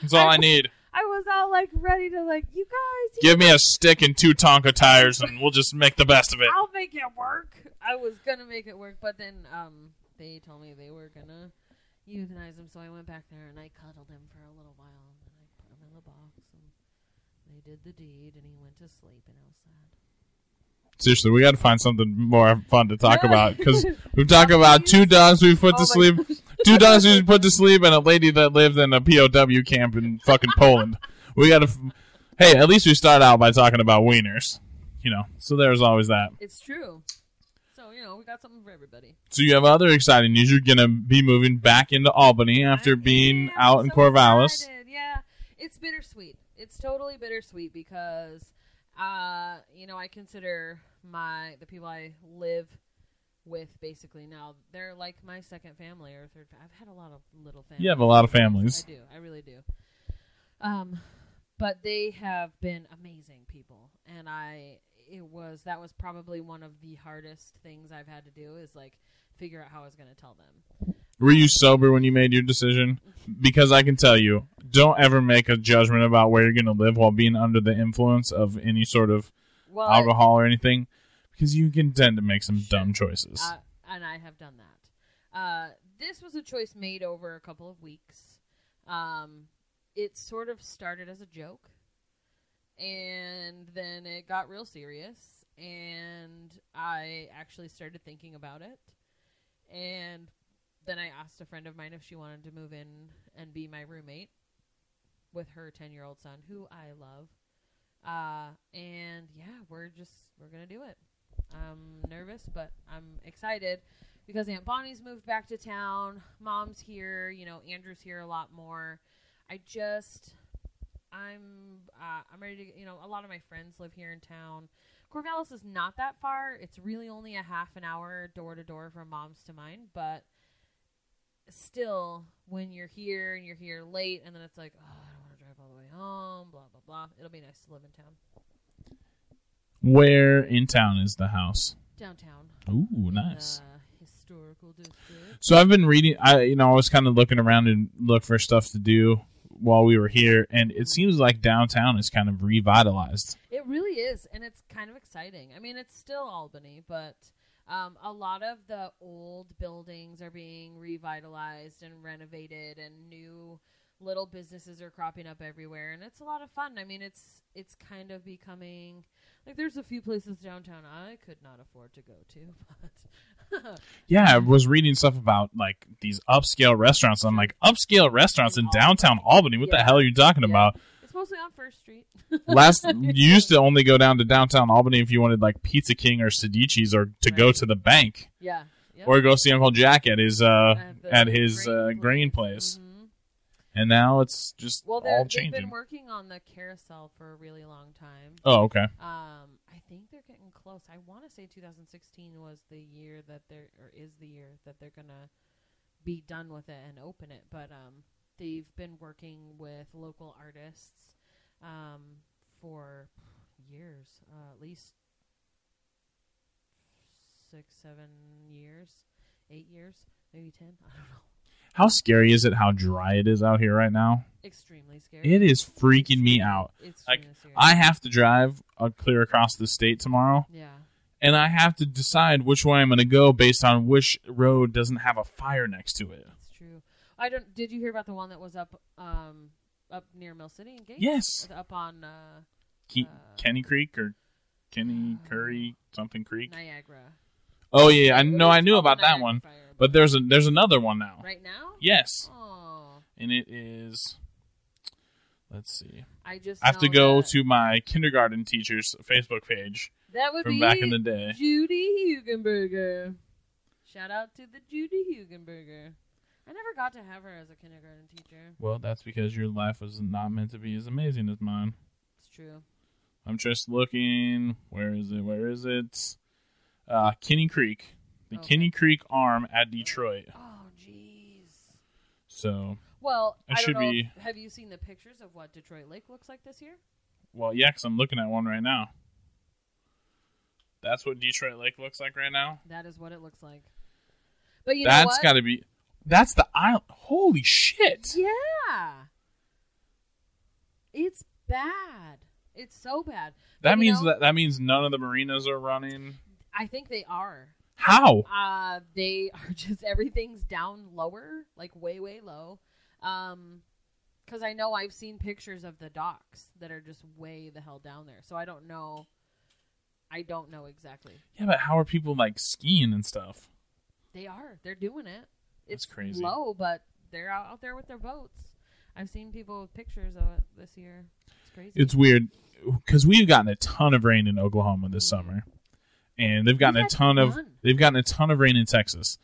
Speaker 2: That's all I need.
Speaker 3: I was all like ready to like, you guys, you
Speaker 2: Give me a stick and two Tonka tires and we'll just make the best of it.
Speaker 3: I'll make it work. I was gonna make it work, but then um they told me they were gonna euthanize him, so I went back there and I cuddled him for a little while, and then I put him in the box, and they did the deed, and he went to sleep, and I was sad.
Speaker 2: Seriously, we got to find something more fun to talk about because [LAUGHS] we've talked about two dogs we've put
Speaker 3: Oh
Speaker 2: to sleep,
Speaker 3: gosh.
Speaker 2: two dogs we've put to sleep, and a lady that lived in a POW camp in fucking Poland. We got to. F- hey, at least we start out by talking about wieners, you know. So there's always that.
Speaker 3: It's true. So you know we got something for everybody.
Speaker 2: So you have other exciting news. You're gonna be moving back into Albany after
Speaker 3: I
Speaker 2: being
Speaker 3: am
Speaker 2: out in
Speaker 3: so
Speaker 2: Corvallis.
Speaker 3: excited. Yeah, it's bittersweet. It's totally bittersweet because, uh, you know, I consider my the people I live with basically now they're like my second family or third. I've had a lot of little families.
Speaker 2: You have a lot of families.
Speaker 3: I do. I really do. Um, but they have been amazing people, and I it was that was probably one of the hardest things I've had to do is like figure out how I was going to tell them.
Speaker 2: Were you sober when you made your decision? Because I can tell you, don't ever make a judgment about where you're going to live while being under the influence of any sort of
Speaker 3: Well,
Speaker 2: alcohol or anything, because you can tend to make some
Speaker 3: Sure.
Speaker 2: dumb choices.
Speaker 3: Uh, and I have done that. Uh, this was a choice made over a couple of weeks. Um, it sort of started as a joke, and then it got real serious, and I actually started thinking about it. And then I asked a friend of mine if she wanted to move in and be my roommate with her 10 year old son, who I love. Uh, and yeah, we're just, we're to do it. I'm nervous, but I'm excited because Aunt Bonnie's moved back to town. Mom's here. You know, Andrew's here a lot more. I just, I'm uh, I'm ready to. You know, a lot of my friends live here in town. Corvallis is not that far. It's really only a half an hour door to door from mom's to mine, but still, when you're here and you're here late, and then it's like, oh, home. Blah blah blah. It'll be nice to live in town,
Speaker 2: Where in town is the house?
Speaker 3: downtown.
Speaker 2: Ooh,
Speaker 3: in
Speaker 2: nice.
Speaker 3: historical district.
Speaker 2: So I've been reading. I you know I was kind of looking around and look for stuff to do while we were here, and it seems like downtown is kind of revitalized.
Speaker 3: It really is, and it's kind of exciting. I mean, it's still Albany, but um, a lot of the old buildings are being revitalized and renovated, and new little businesses are cropping up everywhere, and it's a lot of fun. I mean, it's it's kind of becoming like there's a few places downtown I could not afford to go to, [LAUGHS] but
Speaker 2: Yeah, I was reading stuff about like these upscale restaurants. I'm like upscale restaurants in downtown Albany. What the hell are you talking
Speaker 3: Yeah.
Speaker 2: about?
Speaker 3: it's mostly on First Street. [LAUGHS]
Speaker 2: Last [LAUGHS] you used to only go down to downtown Albany if you wanted like Pizza King or Sedici's or to go to the bank
Speaker 3: yeah, yep.
Speaker 2: or go see Uncle Jack at his uh
Speaker 3: the
Speaker 2: at his uh, grain place.
Speaker 3: Mhm.
Speaker 2: And now it's just
Speaker 3: Well, they're- they've
Speaker 2: changing.
Speaker 3: been working on the carousel for a really long time.
Speaker 2: oh, okay.
Speaker 3: Um, I think they're getting close. I want to say 2016 was the year that they're, or is the year that they're gonna be done with it and open it. But um, they've been working with local artists um, for years, uh, at least six, seven years, eight years, maybe ten. I don't know.
Speaker 2: How scary is it how dry it is out here right now?
Speaker 3: Extremely scary.
Speaker 2: It is freaking me
Speaker 3: Extremely-
Speaker 2: out. Like
Speaker 3: scary.
Speaker 2: I have to drive uh, clear across the state tomorrow,
Speaker 3: yeah.
Speaker 2: and I have to decide which way I'm going to go based on which road doesn't have a fire next to it.
Speaker 3: That's true. I don't. Did you hear about the one that was up, um, up near Mill City and Gates?
Speaker 2: Yes.
Speaker 3: Up on uh,
Speaker 2: Ke-
Speaker 3: Uh,
Speaker 2: Kenny Creek or Kenny Curry something Creek.
Speaker 3: Know
Speaker 2: Oh yeah, I know. I knew about that one, but there's a there's another one now.
Speaker 3: right now.
Speaker 2: Yes,
Speaker 3: Oh,
Speaker 2: and it is. Let's see.
Speaker 3: I just
Speaker 2: I have to go
Speaker 3: that-
Speaker 2: to my kindergarten teacher's Facebook page
Speaker 3: that would
Speaker 2: from
Speaker 3: be
Speaker 2: back in the day.
Speaker 3: Judy Hugenberger. Shout out to the Judy Hugenberger. I never got to have her as a kindergarten teacher.
Speaker 2: Well, that's because your life was not meant to be as amazing as mine.
Speaker 3: It's true.
Speaker 2: I'm just looking. Where is it? Where is it? Uh, Kinney Creek, the
Speaker 3: Okay.
Speaker 2: Kinney Creek Arm at Detroit.
Speaker 3: Oh, jeez.
Speaker 2: So,
Speaker 3: Well,
Speaker 2: It should
Speaker 3: know.
Speaker 2: be-
Speaker 3: have you seen the pictures of what Detroit Lake looks like this year?
Speaker 2: well, yeah, because I'm looking at one right now. That's what Detroit Lake looks like right now.
Speaker 3: That is what it looks like. But you know
Speaker 2: That's got to be. That's the island. Holy shit!
Speaker 3: Yeah. It's bad. It's so bad.
Speaker 2: That
Speaker 3: But,
Speaker 2: means
Speaker 3: know,
Speaker 2: that that means none of the marinas are running.
Speaker 3: I think they are.
Speaker 2: How?
Speaker 3: Uh, they are [LAUGHS] just everything's down lower, like way way low. Um, because I know I've seen pictures of the docks that are just way the hell down there. So I don't know. I don't know exactly.
Speaker 2: Yeah, but how are people like skiing and stuff?
Speaker 3: They are. They're doing it.
Speaker 2: That's
Speaker 3: It's
Speaker 2: crazy.
Speaker 3: low, but they're out, out there with their boats. I've seen people with pictures of it this year. It's crazy.
Speaker 2: It's weird because we've gotten a ton of rain in Oklahoma this summer, and they've gotten
Speaker 3: We've
Speaker 2: a ton of they've gotten a ton of rain in Texas.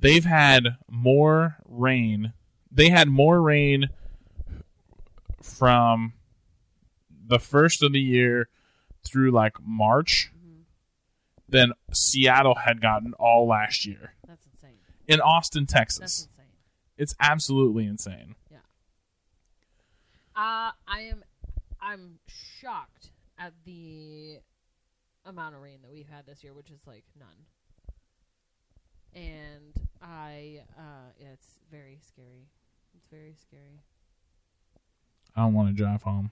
Speaker 2: They've had more rain. They had more rain from the first of the year through like March
Speaker 3: Mhm.
Speaker 2: than Seattle had gotten all last year
Speaker 3: That's insane.
Speaker 2: in Austin, Texas.
Speaker 3: That's insane.
Speaker 2: It's absolutely insane. Yeah.
Speaker 3: Uh, I am, I'm shocked at the amount of rain that we've had this year, which is like none. And I, uh, yeah, it's very scary. It's very scary.
Speaker 2: I don't want to drive home.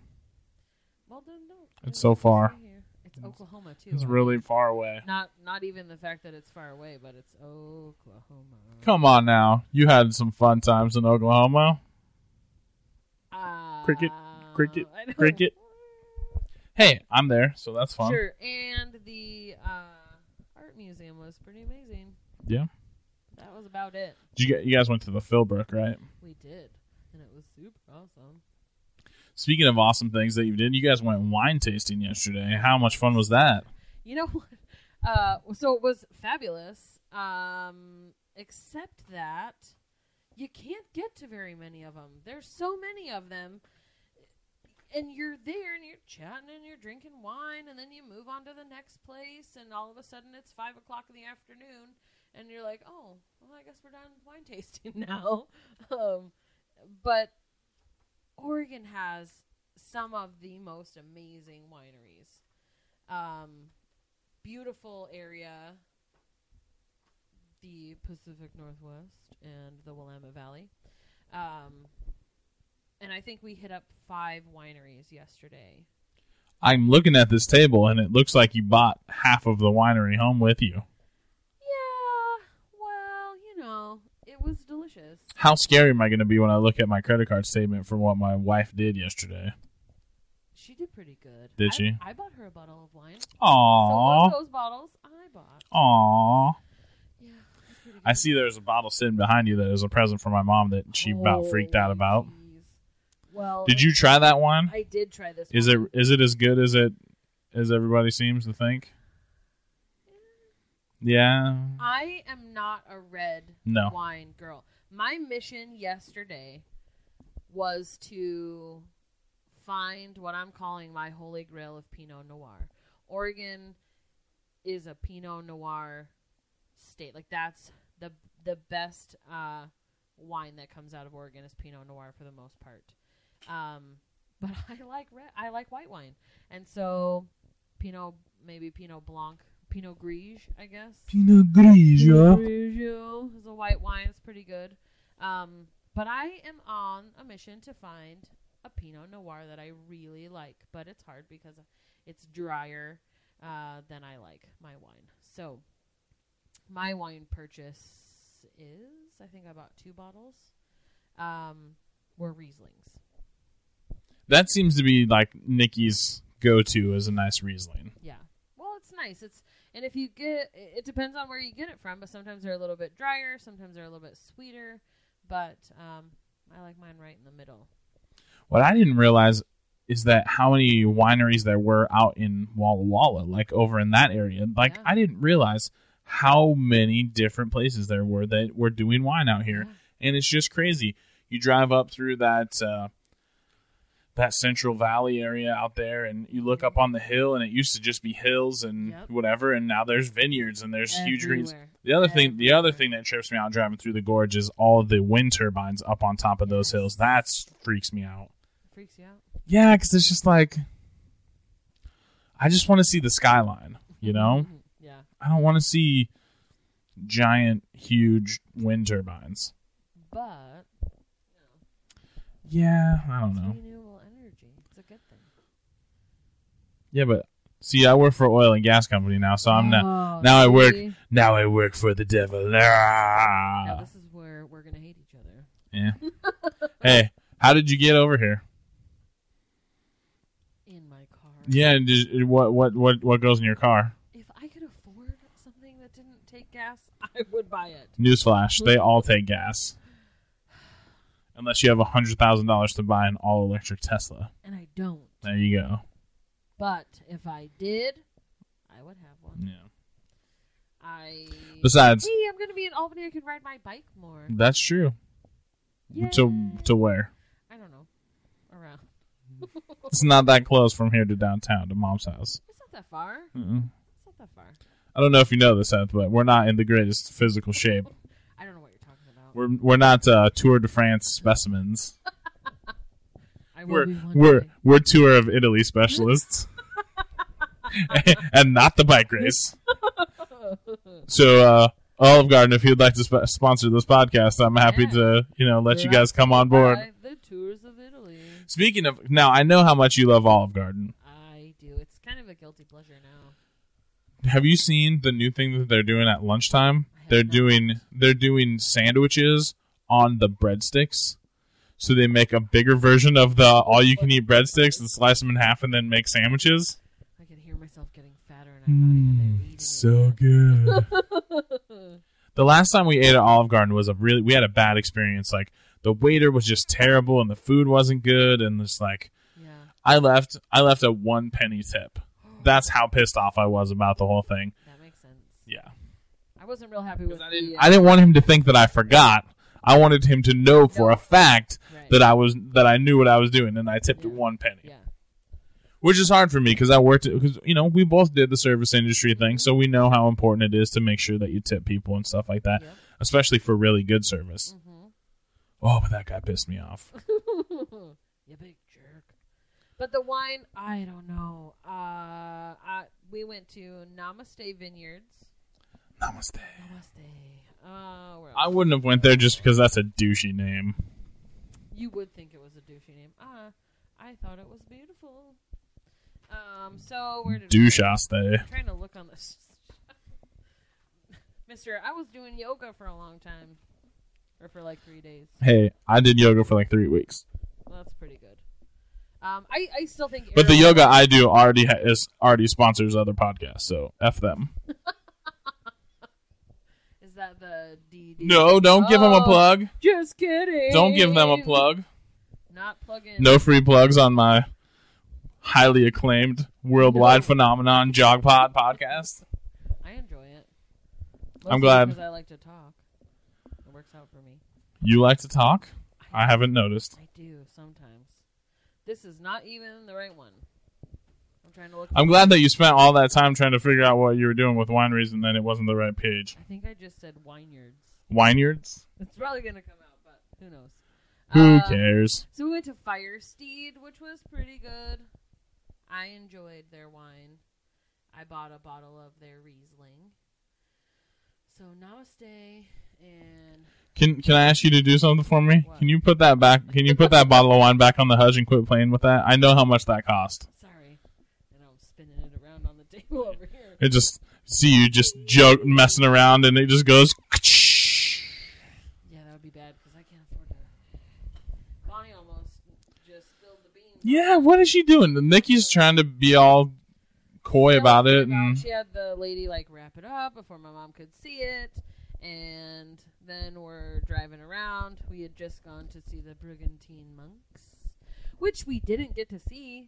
Speaker 3: Well, then don't.
Speaker 2: It's so far.
Speaker 3: stay. It's Oklahoma too.
Speaker 2: It's
Speaker 3: I
Speaker 2: really far away.
Speaker 3: not not even the fact that it's far away, but it's Oklahoma.
Speaker 2: Come on now. You had some fun times in Oklahoma.
Speaker 3: Uh,
Speaker 2: Cricket, cricket, cricket. Hey, I'm there, so that's fun.
Speaker 3: Sure, and the uh, art museum was pretty amazing.
Speaker 2: Yeah.
Speaker 3: That was about it.
Speaker 2: Did you, you guys went to the Philbrook, right?
Speaker 3: We did, and it was super awesome.
Speaker 2: Speaking of awesome things that you did, you guys went wine tasting yesterday. How much fun was that?
Speaker 3: You know [LAUGHS] what? Uh, so it was fabulous. Um, except that you can't get to very many of them. There's so many of them. And you're there and you're chatting and you're drinking wine and then you move on to the next place and all of a sudden it's five o'clock in the afternoon and you're like, oh, well, I guess we're done with [LAUGHS] wine tasting now. [LAUGHS] um, but Oregon has some of the most amazing wineries. Um, beautiful area, the Pacific Northwest and the Willamette Valley. Um, and I think we hit up five wineries yesterday.
Speaker 2: I'm looking at this table, and it looks like you bought half of the winery home with you.
Speaker 3: Yeah, well, you know, it was delicious.
Speaker 2: How scary am I going to be when I look at my credit card statement for what my wife did yesterday?
Speaker 3: She did pretty good.
Speaker 2: Did
Speaker 3: I-
Speaker 2: she?
Speaker 3: I bought her a bottle of wine. So
Speaker 2: Aww.
Speaker 3: one of those bottles I bought.
Speaker 2: Aww.
Speaker 3: Yeah, it's pretty good.
Speaker 2: I see there's a bottle sitting behind you that is a present for my mom that she about freaked out
Speaker 3: oh,
Speaker 2: about.
Speaker 3: Well,
Speaker 2: Did you try that one?
Speaker 3: I did try this.
Speaker 2: Is it
Speaker 3: one.
Speaker 2: is it as good as it as everybody seems to think? Yeah.
Speaker 3: I am not a red
Speaker 2: No.
Speaker 3: wine girl. My mission yesterday was to find what I'm calling my holy grail of Pinot Noir. Oregon is a Pinot Noir state. Like that's the the best uh, wine that comes out of Oregon is Pinot Noir for the most part. Um, [LAUGHS] but I like red. I like white wine, and so Pinot maybe Pinot Blanc, Pinot Gris, I guess.
Speaker 2: Pinot Grigio.
Speaker 3: Grigio is a white wine. It's pretty good. Um, but I am on a mission to find a Pinot Noir that I really like. But it's hard because it's drier uh, than I like my wine. So my wine purchase is, I think I bought two bottles. Um, were Rieslings.
Speaker 2: That seems to be like Nikki's go-to as a nice Riesling.
Speaker 3: Yeah. Well, it's nice. It's and if you get, it depends on where you get it from. But sometimes they're a little bit drier. Sometimes they're a little bit sweeter. But um, I like mine right in the middle.
Speaker 2: What I didn't realize is that how many wineries there were out in Walla Walla, like over in that area. Like
Speaker 3: Yeah.
Speaker 2: I didn't realize how many different places there were that were doing wine out here,
Speaker 3: Yeah.
Speaker 2: and it's just crazy. You drive up through that uh, that Central Valley area out there, and you look up on the hill, and it used to just be hills and
Speaker 3: Yep.
Speaker 2: whatever, and now there's vineyards and there's huge greens. The other thing, the other thing that trips me out driving through the gorge is all of the wind turbines up on top of those hills. That freaks me out.
Speaker 3: freaks you out.
Speaker 2: Yeah, because it's just like I just want to see the skyline. You know,
Speaker 3: Mhm. Yeah.
Speaker 2: I don't want to see giant, huge wind turbines.
Speaker 3: But
Speaker 2: Yeah, I don't know.
Speaker 3: renewable energy. It's a good thing.
Speaker 2: Yeah, but see, I work for an oil and gas company now, so I'm now
Speaker 3: Oh,
Speaker 2: now I work
Speaker 3: see?
Speaker 2: now I work for the devil.
Speaker 3: Now
Speaker 2: Ah.
Speaker 3: this is where we're gonna hate each other.
Speaker 2: Yeah. hey, how did you get over here?
Speaker 3: In my car.
Speaker 2: Yeah, did, what what what what goes in your car?
Speaker 3: If I could afford something that didn't take gas, [LAUGHS] I would buy it.
Speaker 2: Newsflash: They all take [LAUGHS] gas, unless you have a hundred thousand dollars to buy an all electric Tesla.
Speaker 3: And I don't.
Speaker 2: There you go.
Speaker 3: But if I did, I would have one.
Speaker 2: Yeah.
Speaker 3: I.
Speaker 2: Besides,
Speaker 3: hey, I'm gonna be in Albany. I can ride my bike more.
Speaker 2: that's true. To
Speaker 3: Yay.
Speaker 2: to where?
Speaker 3: I don't know. Around. [LAUGHS]
Speaker 2: It's not that close from here to downtown to mom's house.
Speaker 3: It's not that far.
Speaker 2: Mm-mm.
Speaker 3: It's not that far.
Speaker 2: I don't know if you know this, Seth, but we're not in the greatest physical shape. [LAUGHS]
Speaker 3: I don't know what you're talking about.
Speaker 2: We're we're not uh, Tour de France specimens. [LAUGHS] We're we're
Speaker 3: day.
Speaker 2: we're tour of Italy specialists, [LAUGHS] and not the bike race. [LAUGHS] So, uh, Olive Garden, if you'd like to sp- sponsor this podcast, I'm happy
Speaker 3: Yeah.
Speaker 2: to you know let you
Speaker 3: They're
Speaker 2: guys come on board.
Speaker 3: The tours of Italy.
Speaker 2: Speaking of, now I know how much you love Olive Garden.
Speaker 3: I do. It's kind of a guilty pleasure now.
Speaker 2: Have you seen the new thing that they're doing at lunchtime? They're doing they're doing sandwiches on the breadsticks. So they make a bigger version of the all you can eat breadsticks and slice them in half and then make sandwiches.
Speaker 3: I can hear myself getting fatter, and I'm not even eating.
Speaker 2: Mm, so good. [LAUGHS] the last time we ate at Olive Garden was a really we had a bad experience. Like the waiter was just terrible and the food wasn't good and just like
Speaker 3: yeah.
Speaker 2: I left I left a one penny tip. [GASPS] That's how pissed off I was about the whole thing.
Speaker 3: That makes sense.
Speaker 2: Yeah.
Speaker 3: I wasn't real happy with
Speaker 2: I didn't,
Speaker 3: uh,
Speaker 2: I didn't want him to think that I forgot. I wanted him to know for a fact
Speaker 3: Right.
Speaker 2: that I was that I knew what I was doing, and I tipped
Speaker 3: Yeah.
Speaker 2: one penny,
Speaker 3: yeah.
Speaker 2: which is hard for me because I worked because you know we both did the service industry thing, so we know how important it is to make sure that you tip people and stuff like that,
Speaker 3: Yep.
Speaker 2: especially for really good service.
Speaker 3: Mhm.
Speaker 2: Oh, but that guy pissed me off. [LAUGHS]
Speaker 3: you big jerk. But the wine, I don't know. Uh, I, we went to Namaste Vineyards.
Speaker 2: Namaste.
Speaker 3: Namaste. Uh, where
Speaker 2: I wouldn't have went there just because that's a douchey name.
Speaker 3: You would think it was a douchey name. Uh, I thought it was beautiful. Um, so where did we?
Speaker 2: Douchaste.
Speaker 3: I'm trying to look on this. [LAUGHS] Mister, I was doing yoga for a long time. Or for like three days.
Speaker 2: Hey, I did yoga for like three weeks,
Speaker 3: Well, that's pretty good. Um, I, I still think.
Speaker 2: but the yoga I do already ha- is already sponsors other podcasts, so f them. [LAUGHS]
Speaker 3: That the DD?
Speaker 2: No, don't give them a
Speaker 3: Oh,
Speaker 2: plug.
Speaker 3: Just kidding.
Speaker 2: Don't give them a plug.
Speaker 3: Not plug in.
Speaker 2: No free plugs on my highly acclaimed worldwide phenomenon Jogpod podcast.
Speaker 3: I enjoy it.
Speaker 2: I'm glad.
Speaker 3: because I like to talk. It works out for me.
Speaker 2: You like to talk? I haven't noticed.
Speaker 3: I do sometimes. This is not even the right one. I'm trying to look.
Speaker 2: I'm glad that you spent all that time trying to figure out what you were doing with wineries and then it wasn't the right page.
Speaker 3: I think I just said wineyards.
Speaker 2: Wineyards?
Speaker 3: It's probably gonna come out, but who knows?
Speaker 2: Who
Speaker 3: Uh,
Speaker 2: cares?
Speaker 3: So we went to Firesteed, which was pretty good. I enjoyed their wine. I bought a bottle of their Riesling. So namaste and
Speaker 2: Can can I ask you to do something for me?
Speaker 3: What?
Speaker 2: Can you put that back? Can you put that [LAUGHS] bottle of wine back on the hudge and quit playing with that? I know how much that cost.
Speaker 3: sorry, and I'm spinning it around on the table over here.
Speaker 2: It just see you just joke messing around and it just goes.
Speaker 3: Yeah, that would be bad because I can't afford to. Bonnie almost just spilled the beans.
Speaker 2: Yeah, what is she doing? Nikki's trying to be all coy about it, and
Speaker 3: she had the lady like wrap it up before my mom could see it, and then we're driving around. We had just gone to see the Brigittine monks, which we didn't get to see.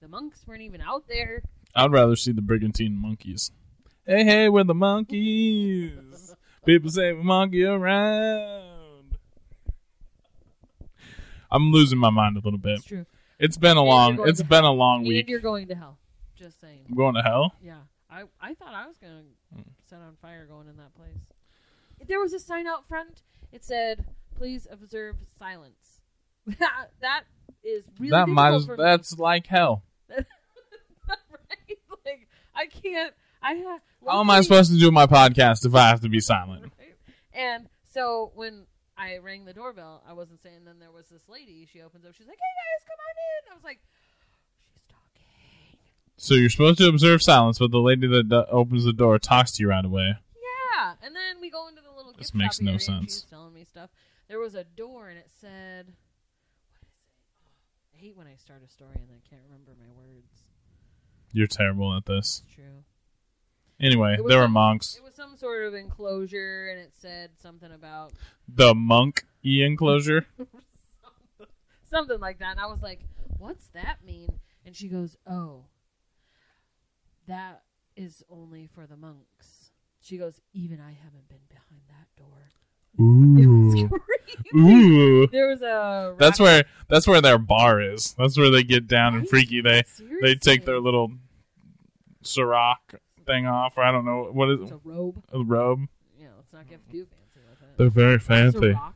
Speaker 3: The monks weren't even out there.
Speaker 2: I'd rather see the Brigittine monkeys. Hey, hey, we're the monkeys. People say we monkey around. I'm losing my mind a little bit.
Speaker 3: It's true.
Speaker 2: It's been a
Speaker 3: And
Speaker 2: long.
Speaker 3: It's going
Speaker 2: It's
Speaker 3: to
Speaker 2: been a long
Speaker 3: And
Speaker 2: week.
Speaker 3: you're going to hell. Just saying.
Speaker 2: I'm going to hell.
Speaker 3: Yeah, I I thought I was gonna
Speaker 2: Hmm.
Speaker 3: set on fire going in that place. There was a sign out front. It said, "Please observe silence." that [LAUGHS] that is really
Speaker 2: that might as,
Speaker 3: for me.
Speaker 2: that's like hell.
Speaker 3: I can't. I have.
Speaker 2: How am I supposed to do my podcast if I have to be silent?
Speaker 3: Right? And so when I rang the doorbell, I wasn't saying. Then there was this lady. She opens up. She's like, "Hey guys, come on in." I was like, "She's talking."
Speaker 2: So you're supposed to observe silence, but the lady that do- opens the door talks to you right away.
Speaker 3: Yeah, and then we go into the little
Speaker 2: This makes no sense.
Speaker 3: She's telling me stuff. There was a door, and it said, "What is it?" Oh, I hate when I start a story and I can't remember my words.
Speaker 2: You're terrible at this.
Speaker 3: It's true.
Speaker 2: Anyway, there were
Speaker 3: some-
Speaker 2: monks.
Speaker 3: It was some sort of enclosure, and it said something about
Speaker 2: The monk e enclosure. [LAUGHS]
Speaker 3: something like that. And I was like, "What's that mean?" And she goes, "Oh, that is only for the monks." She goes, "Even I haven't been behind that door."
Speaker 2: Ooh. [LAUGHS] Ooh.
Speaker 3: There was a.
Speaker 2: That's where that's where their bar is. That's where they get down and freaky. They they take their little Ciroc thing off, or I don't know what is
Speaker 3: It's a robe.
Speaker 2: a robe.
Speaker 3: Know, let's not get too fancy with it.
Speaker 2: They're very fancy.
Speaker 3: rock.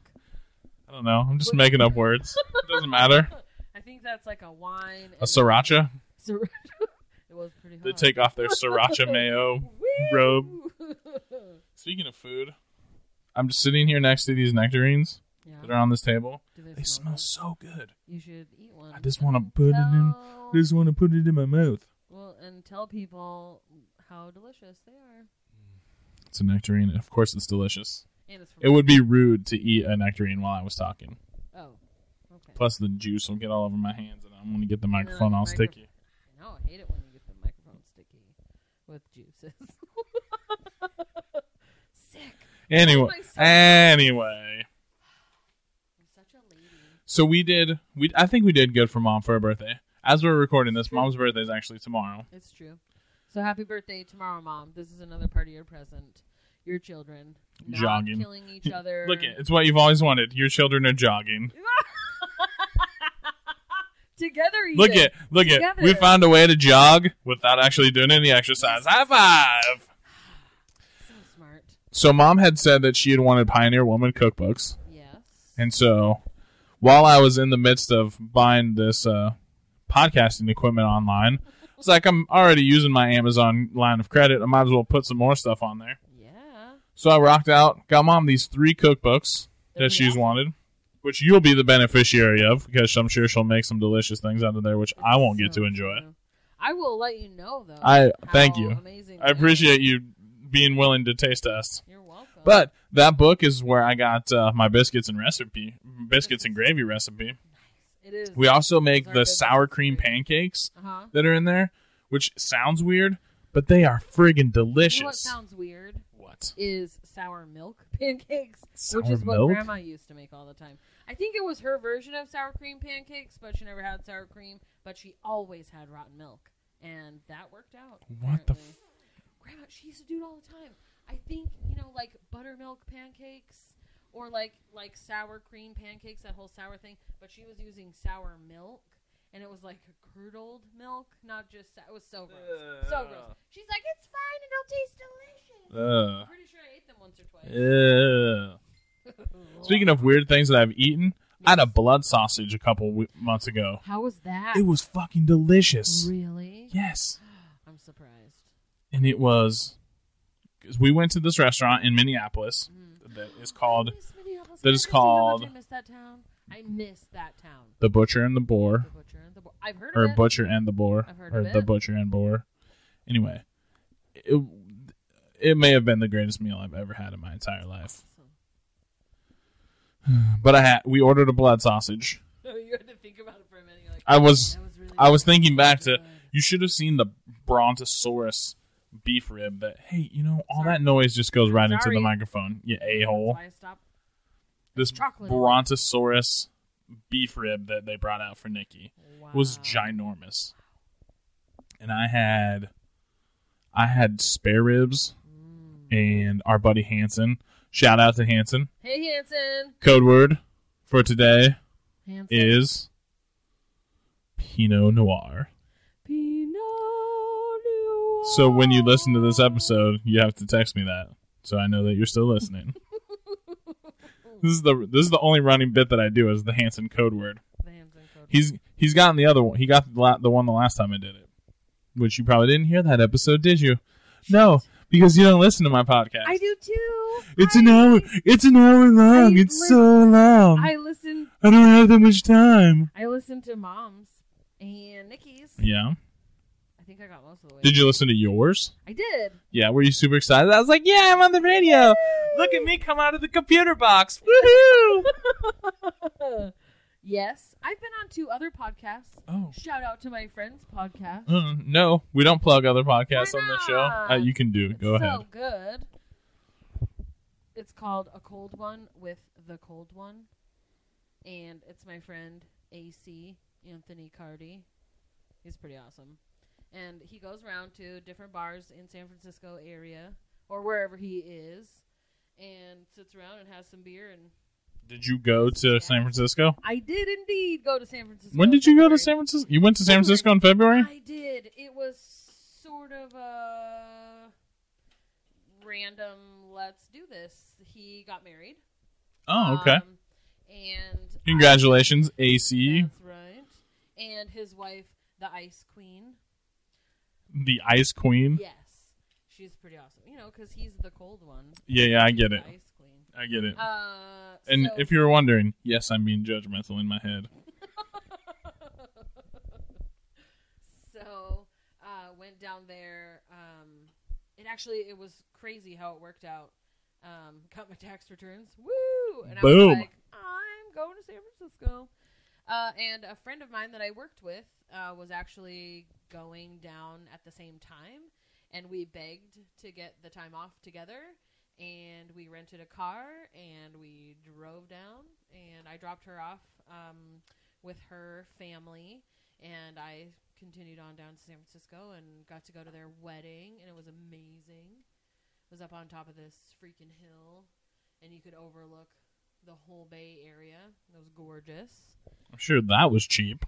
Speaker 2: I don't know. I'm just making up words. It doesn't matter. [LAUGHS]
Speaker 3: I think that's like a wine.
Speaker 2: A sriracha.
Speaker 3: Sriracha. [LAUGHS] it was pretty hot.
Speaker 2: They take off their sriracha [LAUGHS] mayo
Speaker 3: Woo!
Speaker 2: robe. Speaking of food, I'm just sitting here next to these nectarines
Speaker 3: yeah.
Speaker 2: that are on this table.
Speaker 3: Do they, smell good?
Speaker 2: so good.
Speaker 3: You should eat one.
Speaker 2: I just want to put it in. I just want to put it in my mouth.
Speaker 3: And tell people how delicious they are.
Speaker 2: It's a nectarine. Of course, it's delicious.
Speaker 3: And it's from
Speaker 2: It would be rude to eat a nectarine while I was talking.
Speaker 3: Oh, okay.
Speaker 2: Plus, the juice will get all over my hands, and I'm going to get the microphone all
Speaker 3: microphone-
Speaker 2: sticky.
Speaker 3: I know. I hate it when you get the microphone sticky with juices. [LAUGHS] Sick.
Speaker 2: Anyway,
Speaker 3: son.
Speaker 2: anyway.
Speaker 3: I'm such a lady.
Speaker 2: So we did. We I think we did good for mom for her birthday. As we're recording this, mom's birthday is actually tomorrow.
Speaker 3: It's true. So happy birthday tomorrow, mom. This is another part of your present. your children not
Speaker 2: Jogging.
Speaker 3: killing each [LAUGHS] other.
Speaker 2: Look, it, it's what you've always wanted. Your children are jogging. [LAUGHS]
Speaker 3: together. Even.
Speaker 2: Look at, look at. We found a way to jog without actually doing any exercise. High five. [SIGHS]
Speaker 3: so smart.
Speaker 2: So mom had said that she had wanted Pioneer Woman cookbooks,
Speaker 3: Yes.
Speaker 2: and so while I was in the midst of buying this uh, podcasting equipment online, it's like I'm already using my Amazon line of credit. I might as well put some more stuff on there.
Speaker 3: yeah.
Speaker 2: So I rocked out, got mom these three cookbooks that she's
Speaker 3: awesome.
Speaker 2: wanted, which you'll be the beneficiary of because I'm sure she'll make some delicious things out of there, which I won't get
Speaker 3: So
Speaker 2: to enjoy.
Speaker 3: true. I will let you know though.
Speaker 2: I thank you.
Speaker 3: Amazing.
Speaker 2: I appreciate you being willing to taste test.
Speaker 3: You're welcome.
Speaker 2: But that book is where I got uh, my biscuits and recipe, biscuits and gravy recipe.
Speaker 3: It is.
Speaker 2: We also make the sour cream pancakes
Speaker 3: Uh huh.
Speaker 2: that are in there, which sounds weird, but they are friggin'
Speaker 3: You know what
Speaker 2: delicious.
Speaker 3: sounds weird
Speaker 2: What?
Speaker 3: is sour milk [LAUGHS] pancakes,
Speaker 2: Sour
Speaker 3: which is what? Grandma used to make all the time. I think it was her version of sour cream pancakes, but she never had sour cream. But she always had rotten milk, and that worked out.
Speaker 2: What the
Speaker 3: apparently. Grandma, she used to do it all the time. I think you know, like buttermilk pancakes or like like sour cream pancakes, that whole sour thing. But she was using sour milk, and it was like curdled milk, not just. It was so gross, so gross. She's like, it's fine, it'll taste delicious.
Speaker 2: Ugh.
Speaker 3: I'm pretty sure I ate them once or twice.
Speaker 2: Ugh. Speaking of weird things that I've eaten, I had a blood sausage a couple w- months ago.
Speaker 3: how was that?
Speaker 2: It was fucking delicious.
Speaker 3: really.
Speaker 2: Yes. [GASPS]
Speaker 3: I'm surprised.
Speaker 2: And it was. 'cause we went to this restaurant in Minneapolis
Speaker 3: Mm.
Speaker 2: That is called
Speaker 3: I miss Minneapolis.
Speaker 2: that is
Speaker 3: I just say how much
Speaker 2: called-
Speaker 3: I miss that town. I miss that town.
Speaker 2: The Butcher and the Boar.
Speaker 3: The butcher and the Boar. I've heard
Speaker 2: or
Speaker 3: of it.
Speaker 2: Butcher and the Boar,
Speaker 3: I've heard
Speaker 2: or
Speaker 3: of
Speaker 2: the. Butcher and Boar. Anyway, it, it may have been the greatest meal I've ever had in my entire life. [SIGHS] But I had we ordered a blood sausage. [LAUGHS]
Speaker 3: Oh, you had to think about it for a minute. Like,
Speaker 2: I was
Speaker 3: was really.
Speaker 2: I was thinking back to you should have seen the Brontosaurus beef rib. That hey, you know all
Speaker 3: Sorry.
Speaker 2: that noise just goes right into
Speaker 3: Sorry.
Speaker 2: the microphone. You a hole.
Speaker 3: That's why I stopped.
Speaker 2: This
Speaker 3: chocolate.
Speaker 2: Brontosaurus beef rib that they brought out for Nikki. was ginormous. And I had I had spare ribs
Speaker 3: Mm.
Speaker 2: and our buddy Hanson. Shout out to Hanson.
Speaker 3: Hey Hanson.
Speaker 2: Code word for today
Speaker 3: Hanson.
Speaker 2: is Pinot Noir. So when you listen to this episode, you have to text me that so I know that you're still listening. [LAUGHS] this is the this is the only running bit that I do is the Hanson code word.
Speaker 3: The Hanson code.
Speaker 2: He's he's gotten the other one. He got the, la- the one the last time I did it, which you probably didn't hear that episode, did you? No, because you don't listen to my podcast.
Speaker 3: I do too.
Speaker 2: It's
Speaker 3: I,
Speaker 2: an hour. It's an hour long.
Speaker 3: I
Speaker 2: it's so long. I,
Speaker 3: listen.
Speaker 2: I don't have that much time.
Speaker 3: I listen to Mom's and Nikki's.
Speaker 2: Yeah.
Speaker 3: Think I got most of the way.
Speaker 2: Did you listen to yours?
Speaker 3: I did.
Speaker 2: Yeah. Were you super excited? I was like, yeah, I'm on the radio. Look at me come out of the computer box. [LAUGHS] Woohoo! [LAUGHS]
Speaker 3: yes, I've been on two other podcasts.
Speaker 2: oh.
Speaker 3: Shout out to my friend's podcast.
Speaker 2: Uh, no, we don't plug other podcasts on the show. Uh, you can do. Go
Speaker 3: it's
Speaker 2: ahead.
Speaker 3: So good. It's called A Cold One with the Cold One, and it's my friend AC Anthony Cardi. He's pretty awesome, and he goes around to different bars in San Francisco area or wherever he is, and sits around and has some beer. And
Speaker 2: Did you go to San Francisco?
Speaker 3: I did indeed go to San Francisco.
Speaker 2: When did you go to San Francisco? You went to San Francisco in February?
Speaker 3: I did. It was sort of a random. Let's do this. He got married.
Speaker 2: Oh, okay.
Speaker 3: Um, and
Speaker 2: Congratulations,
Speaker 3: I-
Speaker 2: AC,
Speaker 3: that's right. And his wife, the Ice Queen.
Speaker 2: The Ice Queen.
Speaker 3: Yes, she's pretty awesome. You know, because he's the cold one.
Speaker 2: Yeah, yeah, I get
Speaker 3: the
Speaker 2: it.
Speaker 3: Ice Queen.
Speaker 2: I get it.
Speaker 3: Uh,
Speaker 2: And
Speaker 3: so-
Speaker 2: if you were wondering, yes, I'm being judgmental in my head. [LAUGHS]
Speaker 3: so uh, went down there. Um, it actually it was crazy how it worked out. Um, got my tax returns. Woo! And I
Speaker 2: Boom.
Speaker 3: was like, I'm going to San Francisco. Uh, and a friend of mine that I worked with uh, was actually going down at the same time, and we begged to get the time off together. And we rented a car and we drove down, and I dropped her off um, with her family, and I continued on down to San Francisco and got to go to their wedding, and it was amazing. It was up on top of this freaking hill, and you could overlook the whole Bay Area. It was gorgeous.
Speaker 2: I'm sure that was cheap.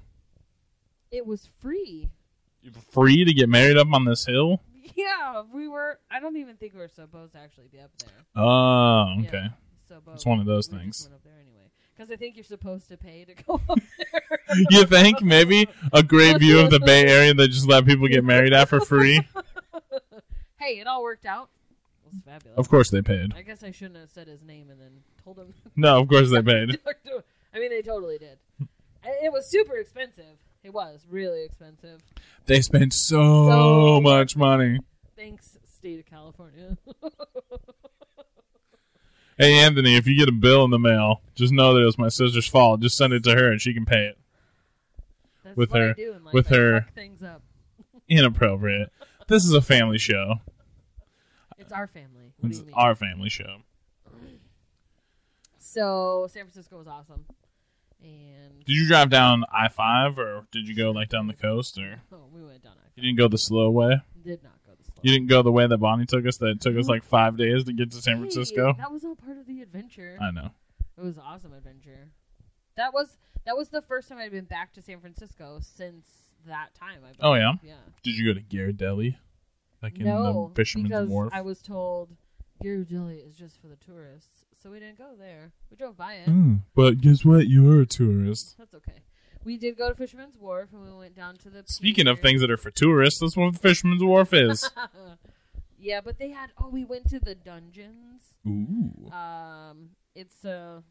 Speaker 3: It was free.
Speaker 2: Free to get married up on this hill.
Speaker 3: Yeah, we were. I don't even think we were supposed to actually be up there.
Speaker 2: Oh, okay.
Speaker 3: Yeah,
Speaker 2: It's one of those
Speaker 3: we
Speaker 2: things.
Speaker 3: up there anyway. Because I think you're supposed to pay to go up there. [LAUGHS]
Speaker 2: You think maybe a great view of the Bay Area that just let people get married at for free? [LAUGHS]
Speaker 3: hey, it all worked out. It was fabulous.
Speaker 2: Of course they paid.
Speaker 3: I guess I shouldn't have said his name and then told him.
Speaker 2: No, of course they paid. [LAUGHS]
Speaker 3: I mean, they totally did. It was super expensive. It was really expensive.
Speaker 2: They spent so,
Speaker 3: So-
Speaker 2: much money.
Speaker 3: Thanks, state of California. [LAUGHS]
Speaker 2: Hey Anthony, if you get a bill in the mail, just know that it was my sister's fault. Just send it to her and she can pay it.
Speaker 3: That's
Speaker 2: With
Speaker 3: what
Speaker 2: her-
Speaker 3: I do in life.
Speaker 2: with
Speaker 3: I
Speaker 2: her-
Speaker 3: fuck things up. [LAUGHS]
Speaker 2: Inappropriate. This is a family show.
Speaker 3: It's our family. What do
Speaker 2: It's
Speaker 3: you mean?
Speaker 2: our family show.
Speaker 3: So San Francisco was awesome, and
Speaker 2: Did you drive down I five or did you go like down the coast or [LAUGHS]
Speaker 3: oh, we went down. I
Speaker 2: you didn't go the slow way?
Speaker 3: did not go the slow.
Speaker 2: You didn't go the way that Bonnie took us. That it took us like five days to get to San
Speaker 3: Hey,
Speaker 2: Francisco.
Speaker 3: that was all part of the adventure.
Speaker 2: I know.
Speaker 3: It was an awesome adventure. That was that was the first time I'd been back to San Francisco since that time. I
Speaker 2: Oh, yeah?
Speaker 3: yeah.
Speaker 2: Did you go to Ghirardelli? Like in
Speaker 3: no,
Speaker 2: the Fisherman's
Speaker 3: because
Speaker 2: Wharf?
Speaker 3: I was told Ghirardelli is just for the tourists, so we didn't go there. We drove by it.
Speaker 2: Hmm, but guess what? You're a tourist.
Speaker 3: That's okay. We did go to Fisherman's Wharf, and we went down to the.
Speaker 2: Speaking of things that are for tourists, that's what the Fisherman's Wharf is. [LAUGHS]
Speaker 3: yeah, but they had. Oh, we went to the dungeons.
Speaker 2: Ooh.
Speaker 3: Um, it's a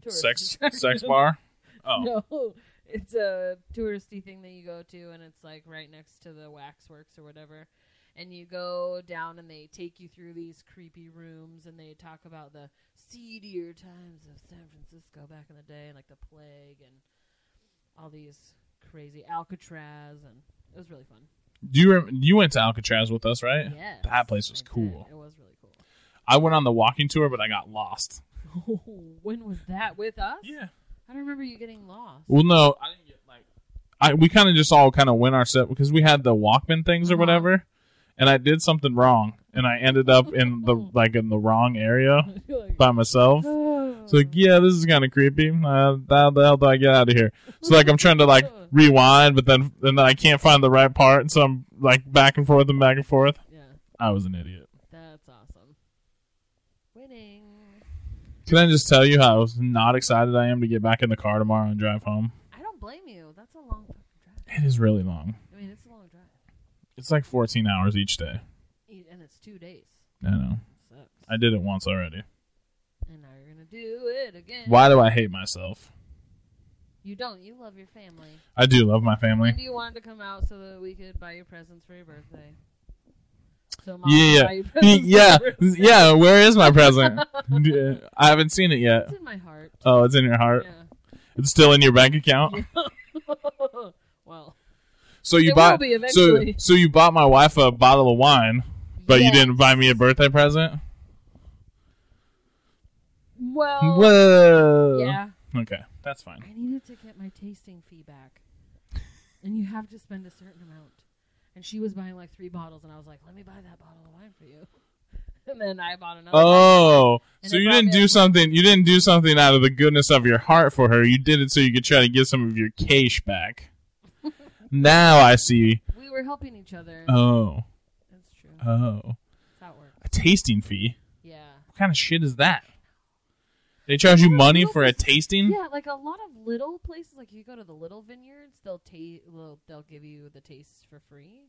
Speaker 3: tourist
Speaker 2: Sex
Speaker 3: attraction.
Speaker 2: sex bar? [LAUGHS] Oh.
Speaker 3: No, it's a touristy thing that you go to, and it's like right next to the waxworks or whatever. And you go down, and they take you through these creepy rooms, and they talk about the seedier times of San Francisco back in the day, and like the plague and all these crazy Alcatraz, and it was really fun.
Speaker 2: Do you rem- you went to Alcatraz with us, right?
Speaker 3: Yes,
Speaker 2: That place was
Speaker 3: I did.
Speaker 2: cool.
Speaker 3: It was really cool.
Speaker 2: I went on the walking tour, but I got lost. [LAUGHS]
Speaker 3: when was that with us?
Speaker 2: Yeah.
Speaker 3: I don't remember you getting lost.
Speaker 2: Well, no, I didn't get like. I we kind of just all kind of went our set because we had the Walkman things or
Speaker 3: Uh-huh.
Speaker 2: whatever, and I did something wrong, and I ended up in the [LAUGHS] like in the wrong area [LAUGHS] by myself. So like, yeah, this is kind of creepy. Uh, how the hell do I get out of here? So like, I'm trying to like [LAUGHS] rewind, but then and then I can't find the right part, and so I'm like back and forth and back and forth.
Speaker 3: yeah,
Speaker 2: I was an idiot.
Speaker 3: that's awesome. Winning.
Speaker 2: Can I just tell you how not excited I am to get back in the car tomorrow and drive home?
Speaker 3: I don't blame you. That's a long drive.
Speaker 2: It is really long.
Speaker 3: I mean, it's a long drive,
Speaker 2: It's like 14 hours each day.
Speaker 3: And it's two days.
Speaker 2: I know.
Speaker 3: sucks.
Speaker 2: I did it once already.
Speaker 3: and now you're gonna do it again.
Speaker 2: Why do I hate myself?
Speaker 3: You don't. You love your family.
Speaker 2: I do love my
Speaker 3: When
Speaker 2: family.
Speaker 3: do you want to come out so that we could buy you presents for your birthday? So mom
Speaker 2: Yeah,
Speaker 3: can buy you [LAUGHS] presents
Speaker 2: yeah,
Speaker 3: for your birthday.
Speaker 2: yeah. Where is my present? [LAUGHS] I haven't seen it yet.
Speaker 3: It's in my heart.
Speaker 2: Oh, it's in your heart.
Speaker 3: Yeah.
Speaker 2: It's still in your bank account. [LAUGHS]
Speaker 3: well,
Speaker 2: So you
Speaker 3: It
Speaker 2: bought.
Speaker 3: will be
Speaker 2: so
Speaker 3: eventually.
Speaker 2: so you bought my wife a bottle of wine, but you didn't buy me a birthday present.
Speaker 3: Well,
Speaker 2: Whoa.
Speaker 3: yeah.
Speaker 2: Okay, that's fine.
Speaker 3: I needed to get my tasting fee back, and you have to spend a certain amount. And she was buying like three bottles, and I was like, "Let me buy that bottle of wine for you." [LAUGHS] And then I bought another.
Speaker 2: Oh,
Speaker 3: And
Speaker 2: so you didn't do
Speaker 3: a-
Speaker 2: something. You didn't do something out of the goodness of your heart for her. You did it so you could try to get some of your cash back. Now I see.
Speaker 3: We were helping each other.
Speaker 2: Oh,
Speaker 3: That's true.
Speaker 2: oh,
Speaker 3: That's how works.
Speaker 2: a tasting fee.
Speaker 3: Yeah.
Speaker 2: What kind of shit is that? They charge you money for a tasting?
Speaker 3: Yeah, like a lot of little places, like you go to the little vineyards, they'll ta- they'll, they'll give you the taste for free.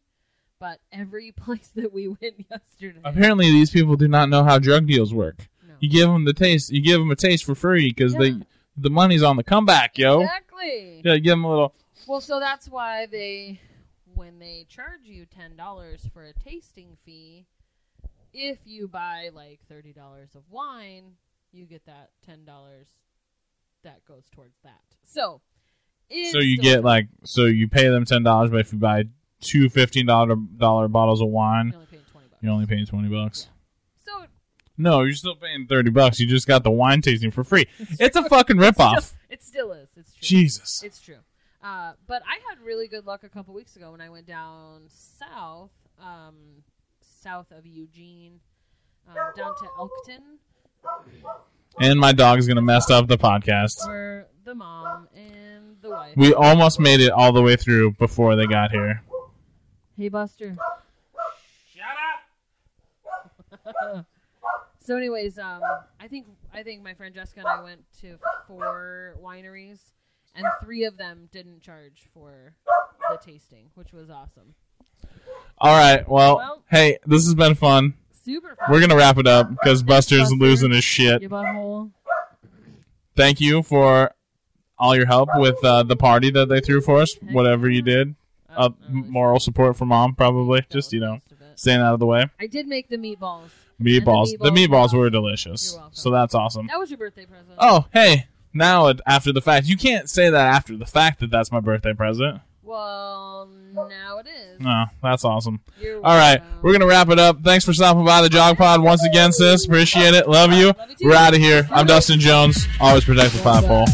Speaker 3: But every [LAUGHS] place that we went yesterday,
Speaker 2: Apparently, these people do not know how drug deals work.
Speaker 3: no.
Speaker 2: You give them the taste. You give them a taste for free because
Speaker 3: Yeah.
Speaker 2: they the money's on the comeback, yo.
Speaker 3: exactly.
Speaker 2: Yeah, give them a little.
Speaker 3: Well, so that's why they, when they charge you ten dollars for a tasting fee, if you buy like thirty dollars of wine, you get that ten dollars that goes towards that. So,
Speaker 2: So you get like so you pay them ten dollars, but if you buy two fifteen dollar dollar bottles of wine,
Speaker 3: you're only paying twenty bucks.
Speaker 2: you're only paying twenty bucks.
Speaker 3: So
Speaker 2: No, you're still paying thirty bucks. You just got the wine tasting for free. [LAUGHS] It's a fucking ripoff.
Speaker 3: it still is. It's true.
Speaker 2: Jesus.
Speaker 3: It's true. Uh, but I had really good luck a couple weeks ago when I went down south, um, south of Eugene. um, down to Elkton,
Speaker 2: And my dog's gonna mess up the podcast.
Speaker 3: where the mom and the wife.
Speaker 2: We almost made it all the way through before they got here.
Speaker 3: Hey, Buster. Shut up. [LAUGHS] so, anyways, um, I think I think my friend Jessica and I went to four wineries, and three of them didn't charge for the tasting, which was awesome.
Speaker 2: All right. Well,
Speaker 3: Well-
Speaker 2: hey, this has been fun.
Speaker 3: Super fun.
Speaker 2: We're gonna wrap it up because Buster's
Speaker 3: Buster.
Speaker 2: losing his shit.
Speaker 3: Your butthole.
Speaker 2: Thank you for all your help with uh, the party that they threw for us. Whatever you did, uh,
Speaker 3: don't know,
Speaker 2: moral support for mom, probably.
Speaker 3: that
Speaker 2: Just you know,
Speaker 3: most of it.
Speaker 2: staying out of the way.
Speaker 3: I did make the meatballs.
Speaker 2: Meatballs. The
Speaker 3: meatballs
Speaker 2: meatballs
Speaker 3: were
Speaker 2: were delicious.
Speaker 3: You're.
Speaker 2: So that's awesome.
Speaker 3: That was your birthday present.
Speaker 2: Oh, hey. Now after the fact, you can't say that after the fact that that's my birthday present.
Speaker 3: Well, now it is.
Speaker 2: No, that's awesome.
Speaker 3: You're
Speaker 2: All right,
Speaker 3: welcome.
Speaker 2: we're gonna wrap it up. Thanks for stopping by the Jog Pod once again, sis. Appreciate it. Love you.
Speaker 3: Love you.
Speaker 2: We're out of here. I'm Dustin Jones. Always protect the five pole.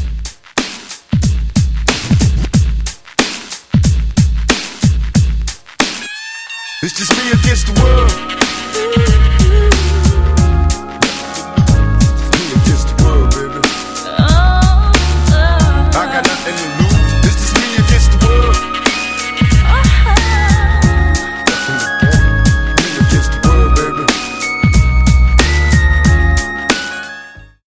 Speaker 4: It's just me against the world.